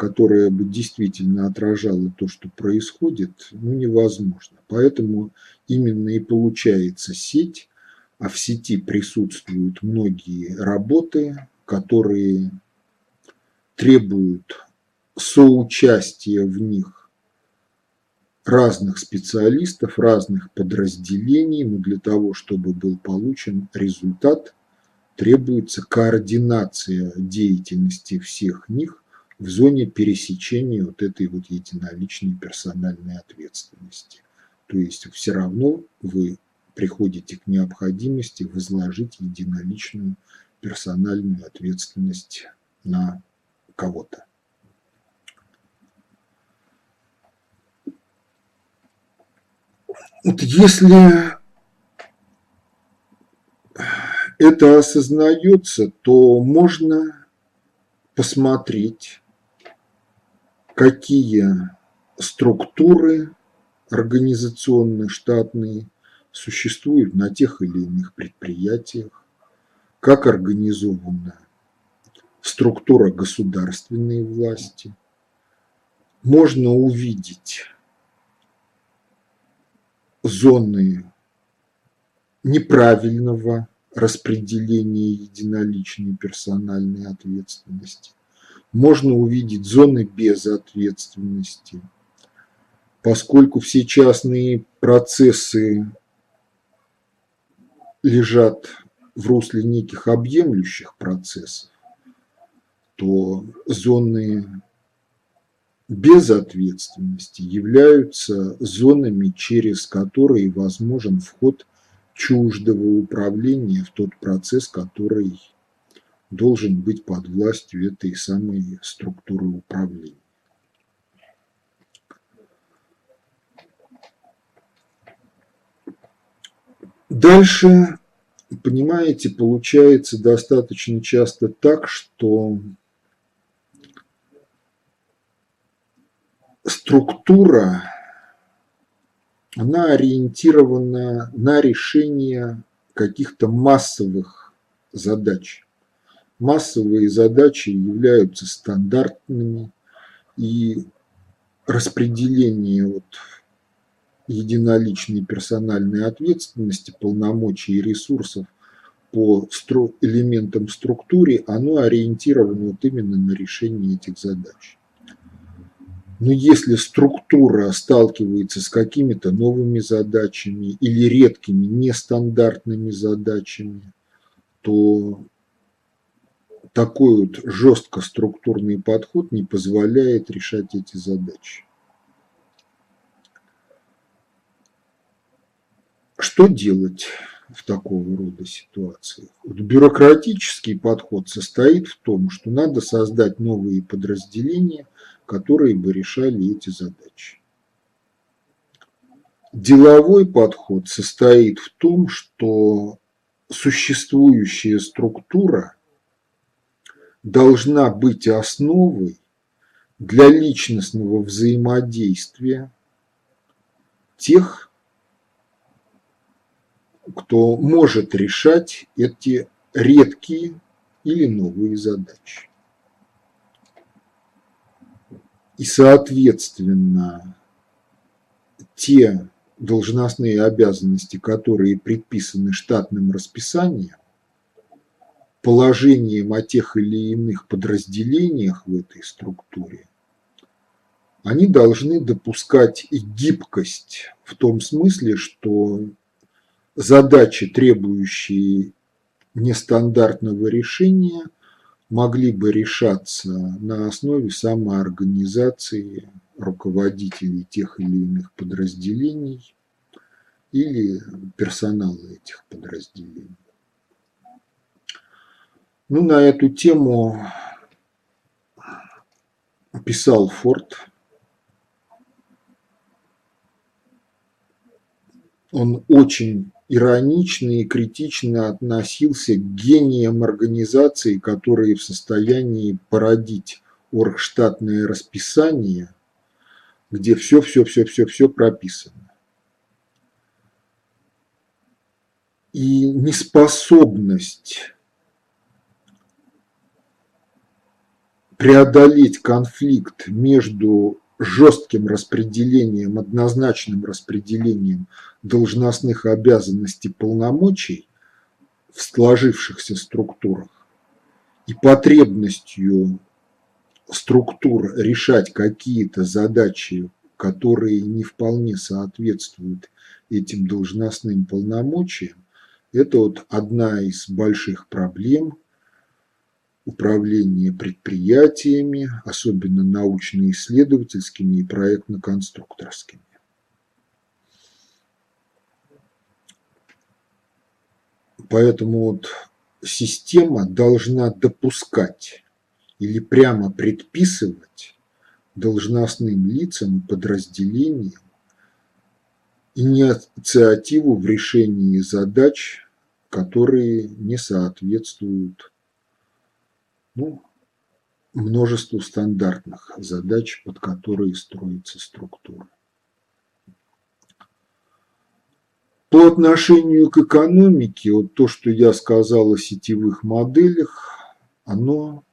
которая бы действительно отражала то, что происходит, ну, невозможно. Поэтому именно и получается сеть, а в сети присутствуют многие работы, которые требуют соучастия в них разных специалистов, разных подразделений, но для того, чтобы был получен результат, требуется координация деятельности всех них в зоне пересечения вот этой вот единоличной персональной ответственности. То есть все равно вы приходите к необходимости возложить единоличную персональную ответственность на кого-то. Вот если это осознается, то можно посмотреть какие структуры организационные, штатные существуют на тех или иных предприятиях, как организована структура государственной власти. Можно увидеть зоны неправильного распределения единоличной персональной ответственности можно увидеть зоны безответственности, поскольку все частные процессы лежат в русле неких объемлющих процессов, то зоны безответственности являются зонами, через которые возможен вход чуждого управления в тот процесс, который должен быть под властью этой самой структуры управления. Дальше понимаете, получается достаточно часто так, что структура, она ориентирована на решение каких-то массовых задач. Массовые задачи являются стандартными, и распределение вот единоличной персональной ответственности, полномочий и ресурсов по элементам структуры, оно ориентировано вот именно на решение этих задач. Но если структура сталкивается с какими-то новыми задачами или редкими нестандартными задачами, то такой вот жестко структурный подход не позволяет решать эти задачи. Что делать в такого рода ситуациях? Вот бюрократический подход состоит в том, что надо создать новые подразделения, которые бы решали эти задачи. Деловой подход состоит в том, что существующая структура должна быть основой для личностного взаимодействия тех кто может решать эти редкие или новые задачи. И, соответственно, те должностные обязанности, которые предписаны штатным расписанием, положением о тех или иных подразделениях в этой структуре, они должны допускать гибкость в том смысле, что задачи, требующие нестандартного решения, могли бы решаться на основе самоорганизации руководителей тех или иных подразделений или персонала этих подразделений. Ну, на эту тему писал Форд он очень иронично и критично относился к гениям организации, которые в состоянии породить оргштатное расписание, где все-все-все-все-все прописано. И неспособность преодолеть конфликт между жестким распределением, однозначным распределением должностных обязанностей полномочий в сложившихся структурах и потребностью структур решать какие-то задачи, которые не вполне соответствуют этим должностным полномочиям, это вот одна из больших проблем – управления предприятиями, особенно научно-исследовательскими и проектно-конструкторскими. Поэтому вот система должна допускать или прямо предписывать должностным лицам и подразделениям инициативу в решении задач, которые не соответствуют ну, множеству стандартных задач, под которые строится структура. По отношению к экономике, вот то, что я сказал о сетевых моделях, оно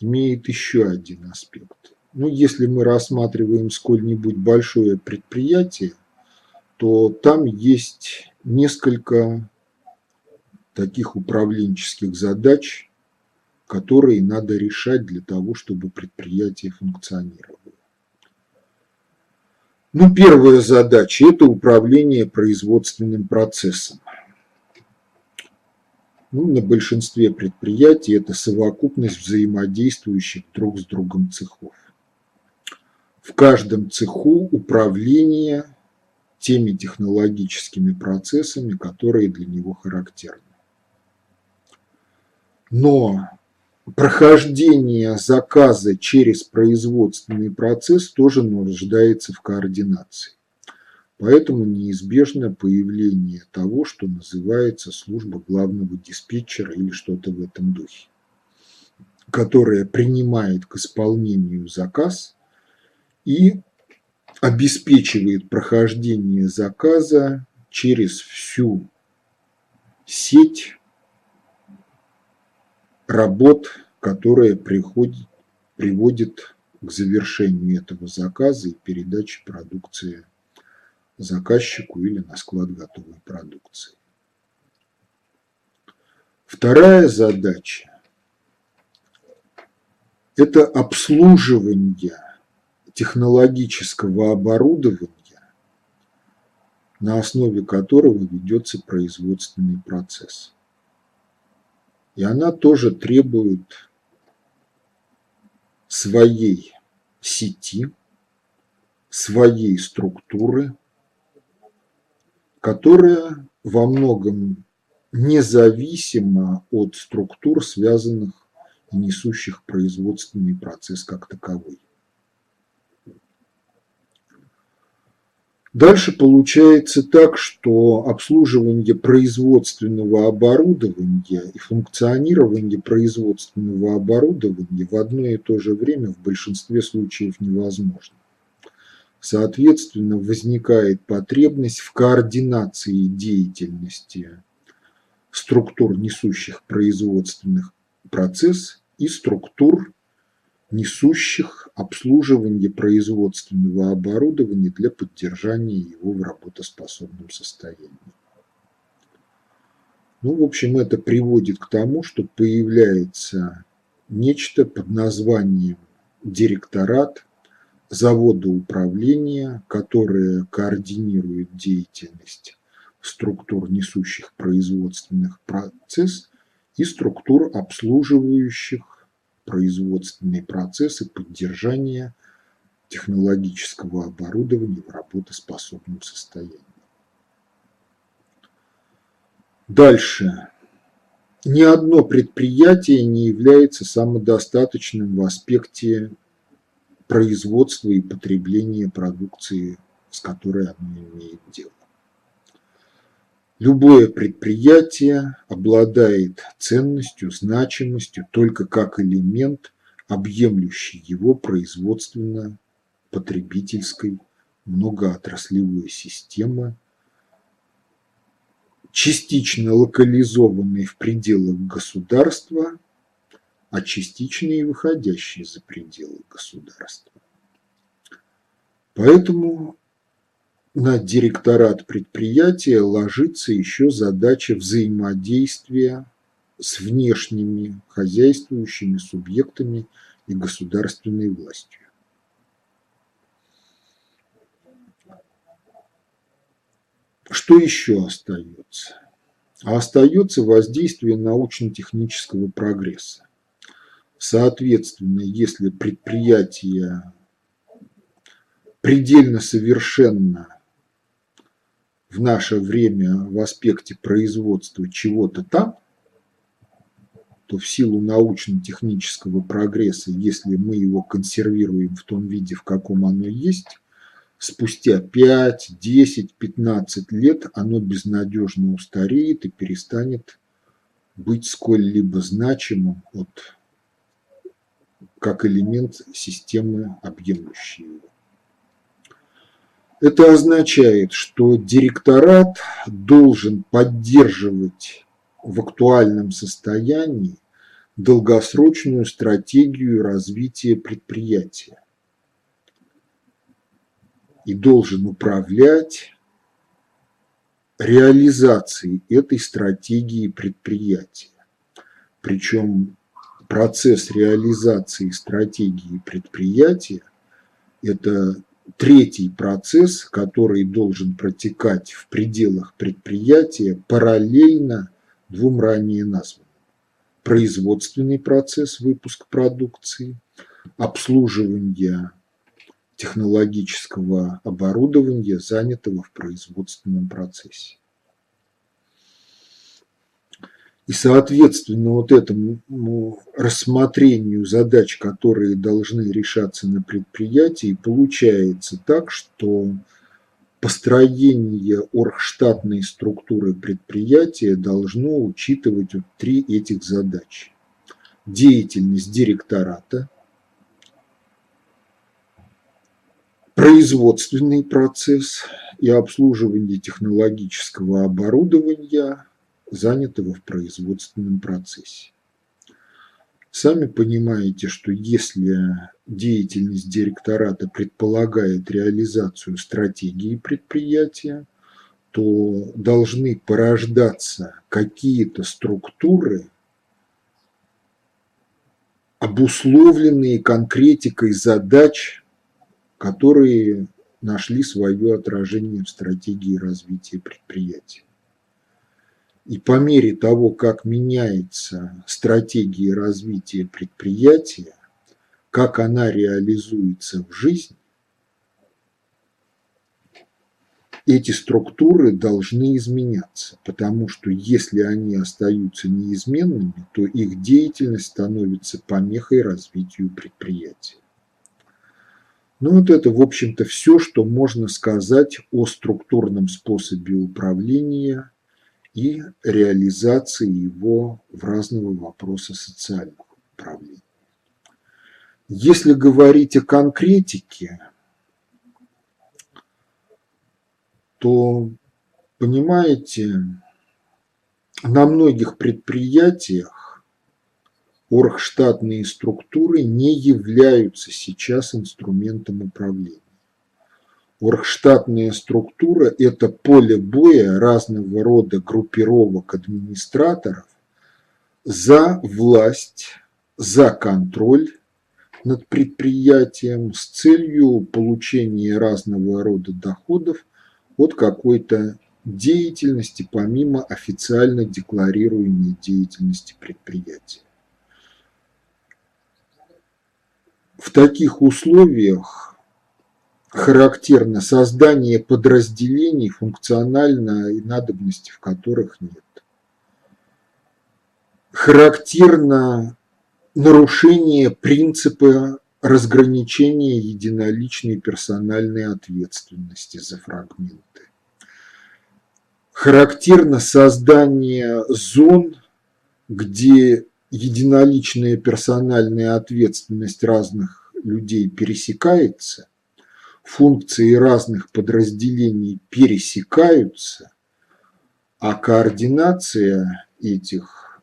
имеет еще один аспект. Ну, если мы рассматриваем сколь-нибудь большое предприятие, то там есть несколько таких управленческих задач, которые надо решать для того, чтобы предприятие функционировало. Ну, первая задача – это управление производственным процессом. Ну, на большинстве предприятий это совокупность взаимодействующих друг с другом цехов. В каждом цеху управление теми технологическими процессами, которые для него характерны. Но прохождение заказа через производственный процесс тоже нуждается в координации. Поэтому неизбежно появление того, что называется служба главного диспетчера или что-то в этом духе, которая принимает к исполнению заказ и обеспечивает прохождение заказа через всю сеть работ, которая приходит, приводит к завершению этого заказа и передаче продукции заказчику или на склад готовой продукции. Вторая задача – это обслуживание технологического оборудования, на основе которого ведется производственный процесс. И она тоже требует своей сети, своей структуры, которая во многом независима от структур, связанных и несущих производственный процесс как таковой. Дальше получается так, что обслуживание производственного оборудования и функционирование производственного оборудования в одно и то же время в большинстве случаев невозможно. Соответственно, возникает потребность в координации деятельности структур, несущих производственных процесс, и структур, несущих обслуживание производственного оборудования для поддержания его в работоспособном состоянии. Ну, в общем, это приводит к тому, что появляется нечто под названием директорат завода управления, которое координирует деятельность структур, несущих производственных процесс, и структур, обслуживающих производственные процессы поддержания технологического оборудования в работоспособном состоянии. Дальше. Ни одно предприятие не является самодостаточным в аспекте производства и потребления продукции, с которой оно имеет дело. Любое предприятие обладает ценностью, значимостью только как элемент, объемлющий его производственно-потребительской многоотраслевой системы, частично локализованной в пределах государства, а частично и выходящей за пределы государства. Поэтому на директорат предприятия ложится еще задача взаимодействия с внешними хозяйствующими субъектами и государственной властью. Что еще остается? А остается воздействие научно-технического прогресса. Соответственно, если предприятие предельно совершенно в наше время в аспекте производства чего-то там, то в силу научно-технического прогресса, если мы его консервируем в том виде, в каком оно есть, спустя 5, 10, 15 лет оно безнадежно устареет и перестанет быть сколь-либо значимым от, как элемент системы, объемлющей его. Это означает, что директорат должен поддерживать в актуальном состоянии долгосрочную стратегию развития предприятия и должен управлять реализацией этой стратегии предприятия. Причем процесс реализации стратегии предприятия – это третий процесс, который должен протекать в пределах предприятия параллельно двум ранее названным. Производственный процесс, выпуск продукции, обслуживание технологического оборудования, занятого в производственном процессе. И, соответственно, вот этому рассмотрению задач, которые должны решаться на предприятии, получается так, что построение оргштатной структуры предприятия должно учитывать вот три этих задачи. Деятельность директората, производственный процесс и обслуживание технологического оборудования, занятого в производственном процессе. Сами понимаете, что если деятельность директората предполагает реализацию стратегии предприятия, то должны порождаться какие-то структуры, обусловленные конкретикой задач, которые нашли свое отражение в стратегии развития предприятия. И по мере того, как меняется стратегия развития предприятия, как она реализуется в жизни, эти структуры должны изменяться, потому что если они остаются неизменными, то их деятельность становится помехой развитию предприятия. Ну вот это, в общем-то, все, что можно сказать о структурном способе управления и реализации его в разного вопроса социального управления. Если говорить о конкретике, то, понимаете, на многих предприятиях оргштатные структуры не являются сейчас инструментом управления. Оргштатная структура – это поле боя разного рода группировок администраторов за власть, за контроль над предприятием с целью получения разного рода доходов от какой-то деятельности помимо официально декларируемой деятельности предприятия. В таких условиях характерно создание подразделений, функциональной надобности в которых нет. Характерно нарушение принципа разграничения единоличной персональной ответственности за фрагменты. Характерно создание зон, где единоличная персональная ответственность разных людей пересекается, функции разных подразделений пересекаются, а координация этих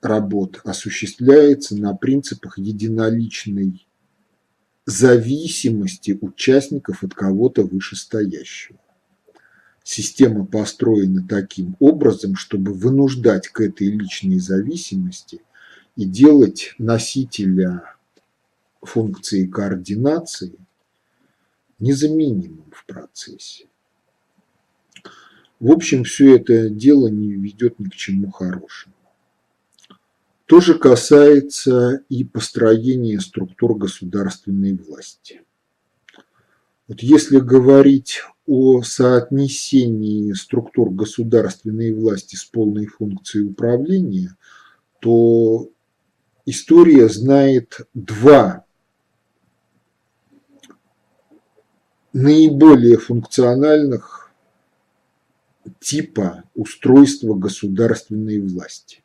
работ осуществляется на принципах единоличной зависимости участников от кого-то вышестоящего. Система построена таким образом, чтобы вынуждать к этой личной зависимости и делать носителя функции координации незаменимым в процессе. В общем, все это дело не ведет ни к чему хорошему. То же касается и построения структур государственной власти. Вот если говорить о соотнесении структур государственной власти с полной функцией управления, то история знает два наиболее функциональных типа устройства государственной власти.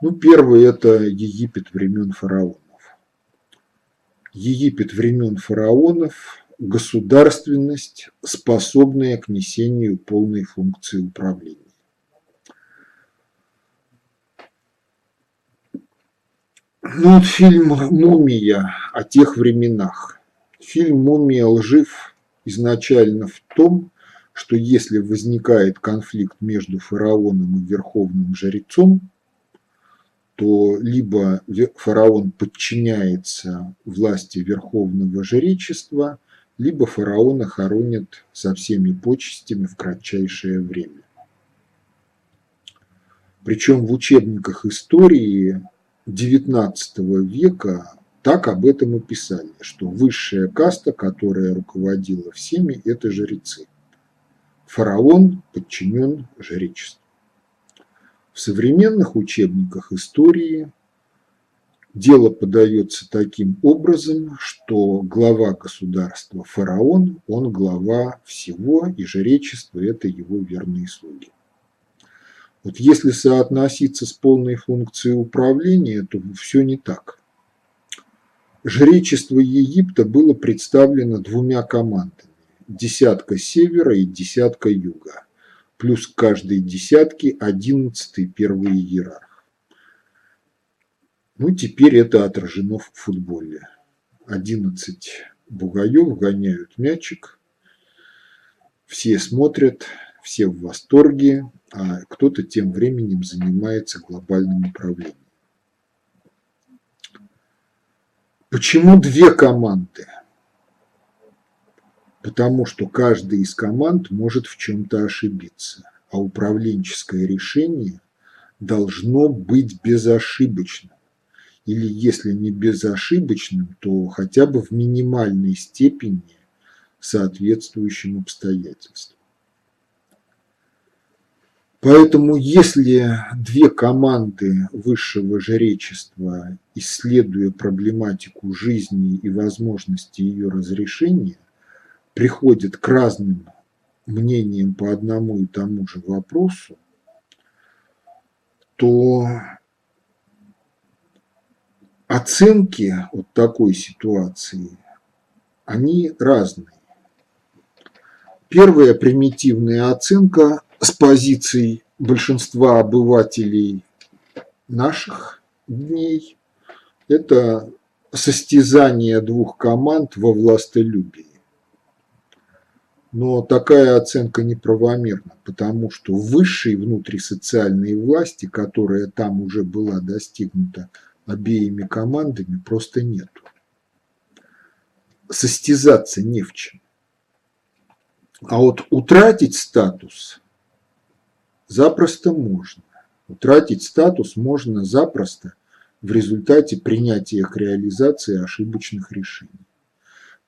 Ну, первый – это Египет времен фараонов. Египет времен фараонов – государственность, способная к несению полной функции управления. Ну, вот фильм «Мумия» о тех временах. Фильм «Мумия» лжив изначально в том, что если возникает конфликт между фараоном и верховным жрецом – то либо фараон подчиняется власти верховного жречества, либо фараона хоронят со всеми почестями в кратчайшее время. Причем в учебниках истории XIX века так об этом и писали, что высшая каста, которая руководила всеми, это жрецы. Фараон подчинен жречеству. В современных учебниках истории Дело подается таким образом, что глава государства фараон, он глава всего, и жречество – это его верные слуги. Вот если соотноситься с полной функцией управления, то все не так. Жречество Египта было представлено двумя командами – десятка севера и десятка юга, плюс к каждой десятке одиннадцатый первый иерарх. Ну, теперь это отражено в футболе. 11 бугаев гоняют мячик, все смотрят, все в восторге, а кто-то тем временем занимается глобальным управлением. Почему две команды? Потому что каждая из команд может в чем-то ошибиться, а управленческое решение должно быть безошибочным или если не безошибочным, то хотя бы в минимальной степени соответствующим обстоятельствам. Поэтому если две команды высшего жречества, исследуя проблематику жизни и возможности ее разрешения, приходят к разным мнениям по одному и тому же вопросу, то оценки вот такой ситуации, они разные. Первая примитивная оценка с позиций большинства обывателей наших дней – это состязание двух команд во властолюбии. Но такая оценка неправомерна, потому что высшей внутрисоциальной власти, которая там уже была достигнута обеими командами просто нету. Состязаться не в чем. А вот утратить статус запросто можно. Утратить статус можно запросто в результате принятия к реализации ошибочных решений.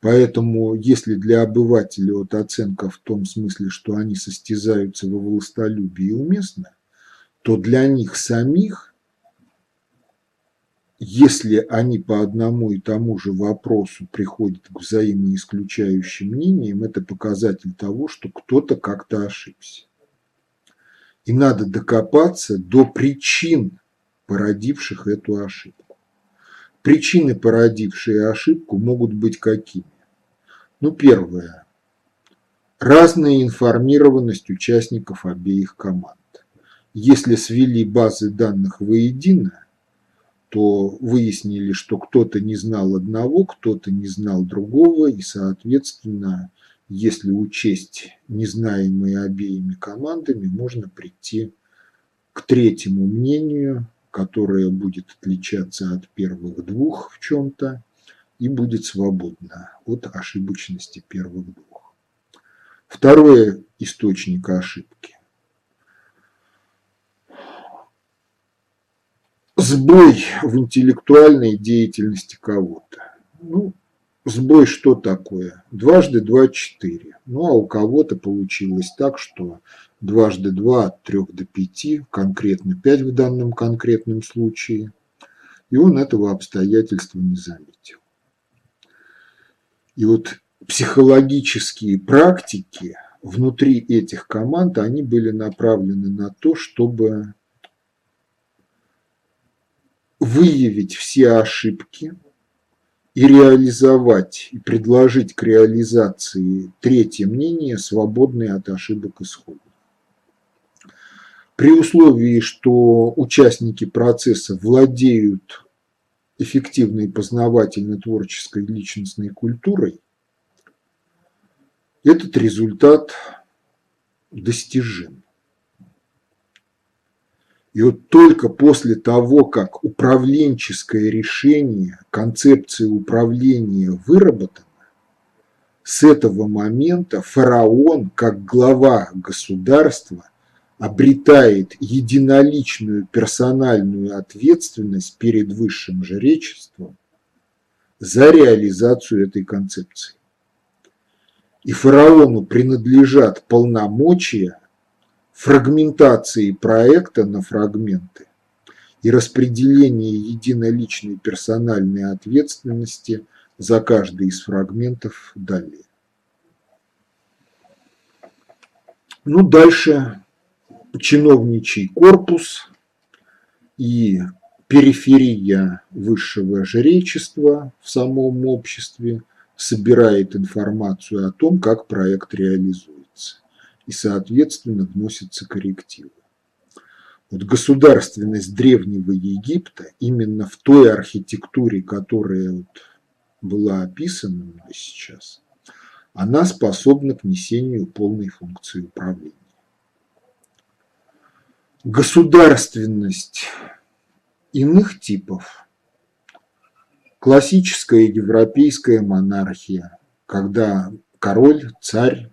Поэтому, если для обывателя вот оценка в том смысле, что они состязаются во властолюбии уместна, то для них самих если они по одному и тому же вопросу приходят к взаимоисключающим мнениям, это показатель того, что кто-то как-то ошибся. И надо докопаться до причин, породивших эту ошибку. Причины, породившие ошибку, могут быть какими? Ну, первое. Разная информированность участников обеих команд. Если свели базы данных воедино, то выяснили, что кто-то не знал одного, кто-то не знал другого, и, соответственно, если учесть незнаемые обеими командами, можно прийти к третьему мнению, которое будет отличаться от первых двух в чем-то и будет свободно от ошибочности первых двух. Второй источник ошибки сбой в интеллектуальной деятельности кого-то. Ну, сбой что такое? Дважды два – четыре. Ну, а у кого-то получилось так, что дважды два от трех до пяти, конкретно пять в данном конкретном случае. И он этого обстоятельства не заметил. И вот психологические практики внутри этих команд, они были направлены на то, чтобы выявить все ошибки и реализовать, и предложить к реализации третье мнение, свободное от ошибок исхода. При условии, что участники процесса владеют эффективной познавательно-творческой личностной культурой, этот результат достижим. И вот только после того, как управленческое решение, концепция управления выработана, с этого момента фараон, как глава государства, обретает единоличную персональную ответственность перед высшим жречеством за реализацию этой концепции. И фараону принадлежат полномочия фрагментации проекта на фрагменты и распределение единоличной персональной ответственности за каждый из фрагментов далее. Ну, дальше чиновничий корпус и периферия высшего жречества в самом обществе собирает информацию о том, как проект реализуется, и, соответственно, вносятся коррективы. Вот государственность Древнего Египта именно в той архитектуре, которая вот была описана сейчас, она способна к несению полной функции управления. Государственность иных типов, классическая европейская монархия, когда король, царь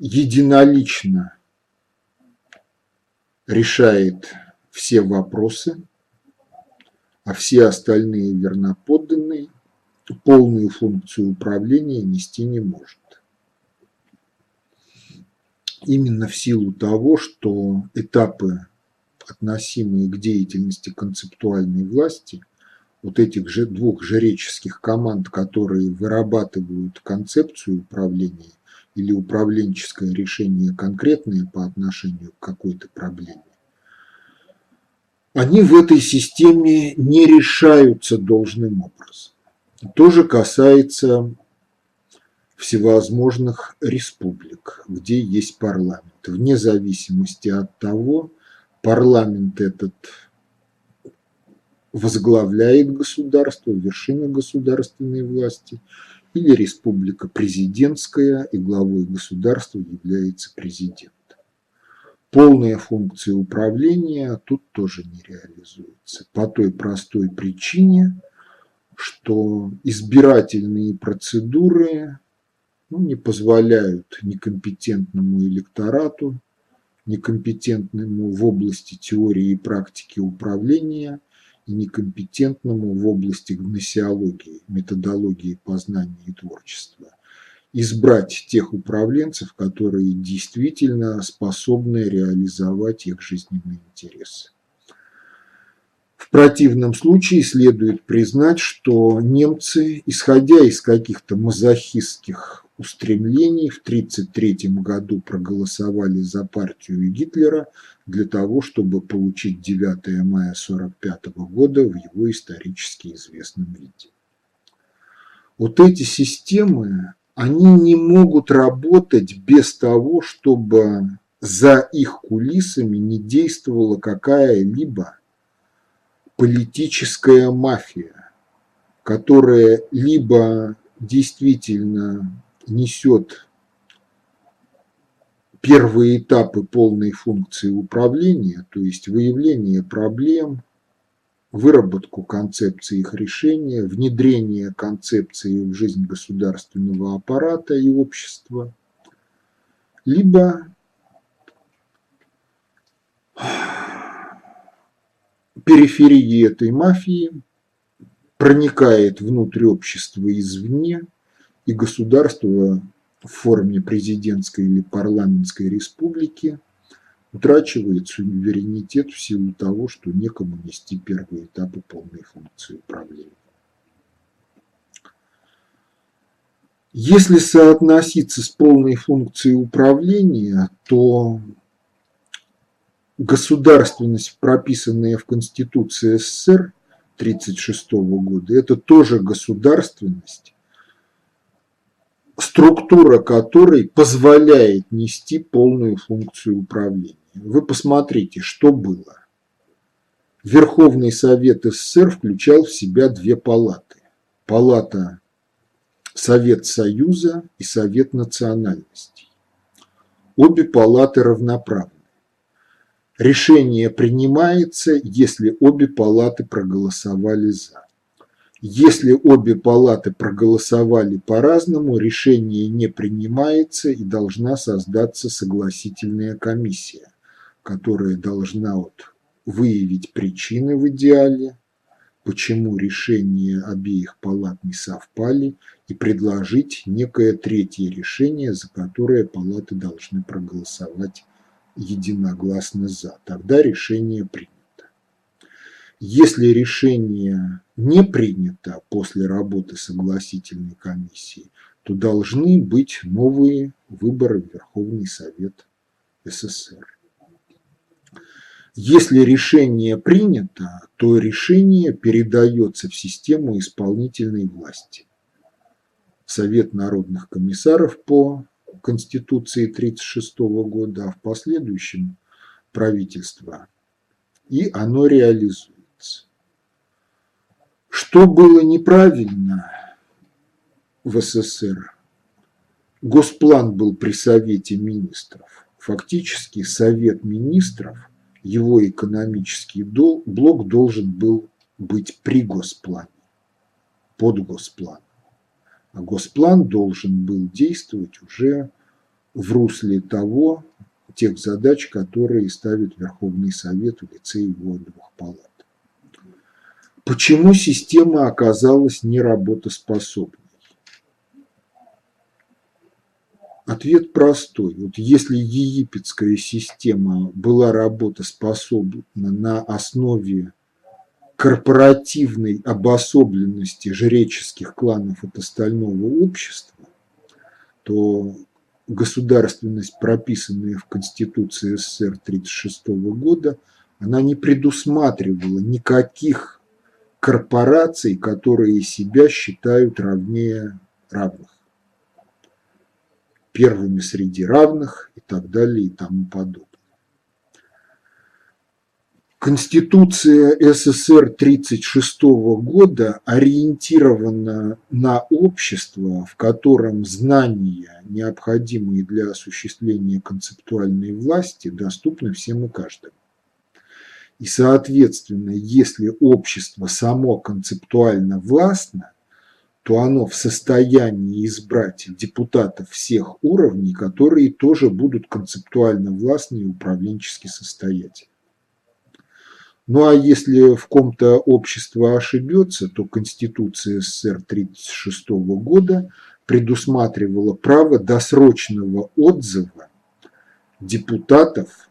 единолично решает все вопросы, а все остальные верноподданные полную функцию управления нести не может. Именно в силу того, что этапы, относимые к деятельности концептуальной власти, вот этих же двух жреческих команд, которые вырабатывают концепцию управления или управленческое решение конкретное по отношению к какой-то проблеме, они в этой системе не решаются должным образом. То же касается всевозможных республик, где есть парламент. Вне зависимости от того, парламент этот возглавляет государство, вершина государственной власти, или республика президентская, и главой государства является президент полная функция управления тут тоже не реализуется. По той простой причине, что избирательные процедуры ну, не позволяют некомпетентному электорату, некомпетентному в области теории и практики управления некомпетентному в области гносеологии, методологии познания и творчества избрать тех управленцев, которые действительно способны реализовать их жизненные интересы. В противном случае следует признать, что немцы, исходя из каких-то мазохистских устремлений, в 1933 году проголосовали за партию Гитлера для того, чтобы получить 9 мая 1945 года в его исторически известном виде. Вот эти системы, они не могут работать без того, чтобы за их кулисами не действовала какая-либо политическая мафия, которая либо действительно несет первые этапы полной функции управления, то есть выявление проблем, выработку концепции их решения, внедрение концепции в жизнь государственного аппарата и общества, либо периферии этой мафии проникает внутрь общества извне, и государство в форме президентской или парламентской республики – утрачивает суверенитет в силу того, что некому нести первые этапы полной функции управления. Если соотноситься с полной функцией управления, то государственность, прописанная в Конституции СССР 1936 года, это тоже государственность, структура которой позволяет нести полную функцию управления. Вы посмотрите, что было. Верховный Совет СССР включал в себя две палаты. Палата Совет Союза и Совет национальностей. Обе палаты равноправны. Решение принимается, если обе палаты проголосовали «за». Если обе палаты проголосовали по-разному, решение не принимается и должна создаться согласительная комиссия которая должна вот выявить причины в идеале, почему решения обеих палат не совпали, и предложить некое третье решение, за которое палаты должны проголосовать единогласно за. Тогда решение принято. Если решение не принято после работы согласительной комиссии, то должны быть новые выборы в Верховный Совет СССР. Если решение принято, то решение передается в систему исполнительной власти. Совет народных комиссаров по Конституции 1936 года, а в последующем правительство. И оно реализуется. Что было неправильно в СССР? Госплан был при Совете министров. Фактически Совет министров, его экономический блок должен был быть при Госплане, под Госплан. А Госплан должен был действовать уже в русле того, тех задач, которые ставит Верховный Совет в лице его двух палат. Почему система оказалась неработоспособной? Ответ простой. Вот если египетская система была работоспособна на основе корпоративной обособленности жреческих кланов от остального общества, то государственность, прописанная в Конституции СССР 1936 года, она не предусматривала никаких корпораций, которые себя считают равнее равных. Первыми среди равных и так далее и тому подобное. Конституция СССР 1936 года ориентирована на общество, в котором знания, необходимые для осуществления концептуальной власти, доступны всем и каждому. И, соответственно, если общество само концептуально властно, то оно в состоянии избрать депутатов всех уровней, которые тоже будут концептуально властны и управленчески состоятельны. Ну а если в ком-то общество ошибется, то Конституция СССР 1936 года предусматривала право досрочного отзыва депутатов,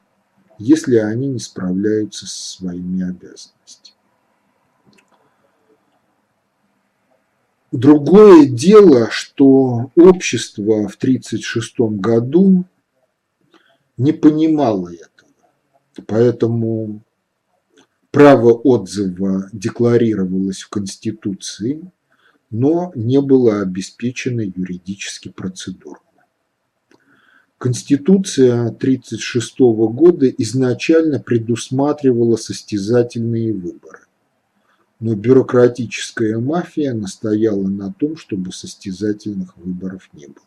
если они не справляются со своими обязанностями. Другое дело, что общество в 1936 году не понимало этого, поэтому Право отзыва декларировалось в Конституции, но не было обеспечено юридически процедурно. Конституция 1936 года изначально предусматривала состязательные выборы, но бюрократическая мафия настояла на том, чтобы состязательных выборов не было.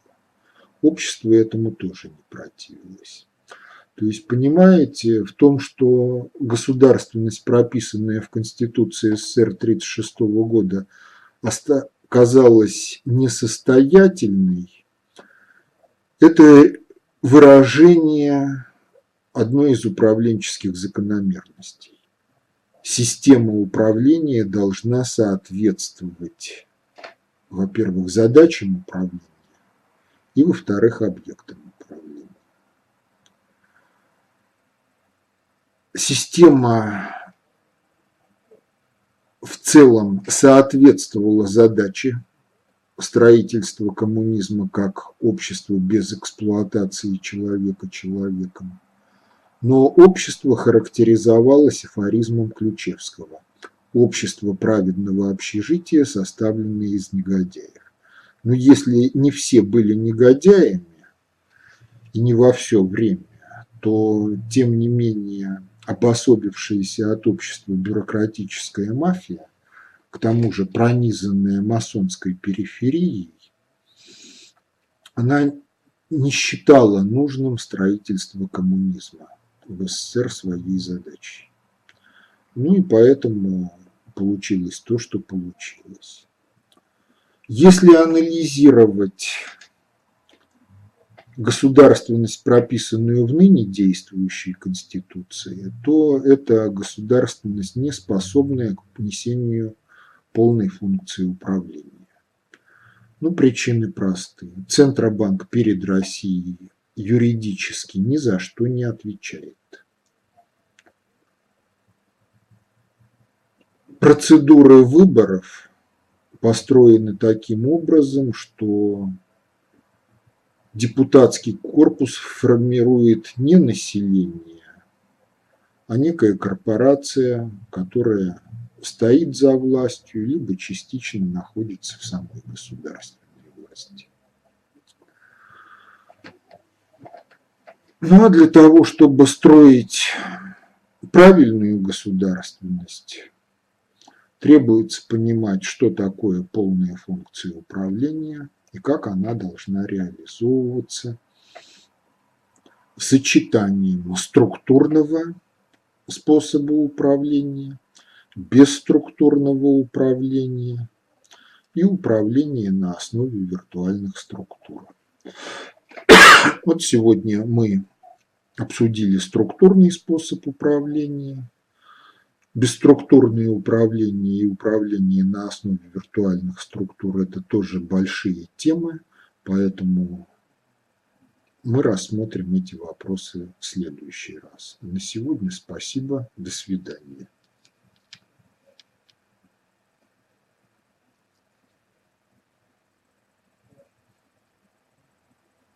Общество этому тоже не противилось. То есть, понимаете, в том, что государственность, прописанная в Конституции СССР 1936 года, оказалась несостоятельной, это выражение одной из управленческих закономерностей. Система управления должна соответствовать, во-первых, задачам управления и, во-вторых, объектам система в целом соответствовала задаче строительства коммунизма как общества без эксплуатации человека человеком. Но общество характеризовалось афоризмом Ключевского «Общество праведного общежития, составленное из негодяев». Но если не все были негодяями, и не во все время, то тем не менее обособившаяся от общества бюрократическая мафия, к тому же пронизанная масонской периферией, она не считала нужным строительство коммунизма в СССР своей задачей. Ну и поэтому получилось то, что получилось. Если анализировать государственность, прописанную в ныне действующей Конституции, то это государственность, не способная к несению полной функции управления. Ну, причины простые. Центробанк перед Россией юридически ни за что не отвечает. процедуры выборов построены таким образом, что депутатский корпус формирует не население, а некая корпорация, которая стоит за властью, либо частично находится в самой государственной власти. Ну а для того, чтобы строить правильную государственность, требуется понимать, что такое полная функция управления и как она должна реализовываться сочетанием структурного способа управления, бесструктурного управления и управления на основе виртуальных структур. Вот сегодня мы обсудили структурный способ управления, бесструктурное управление и управление на основе виртуальных структур – это тоже большие темы, поэтому мы рассмотрим эти вопросы в следующий раз. На сегодня спасибо, до свидания.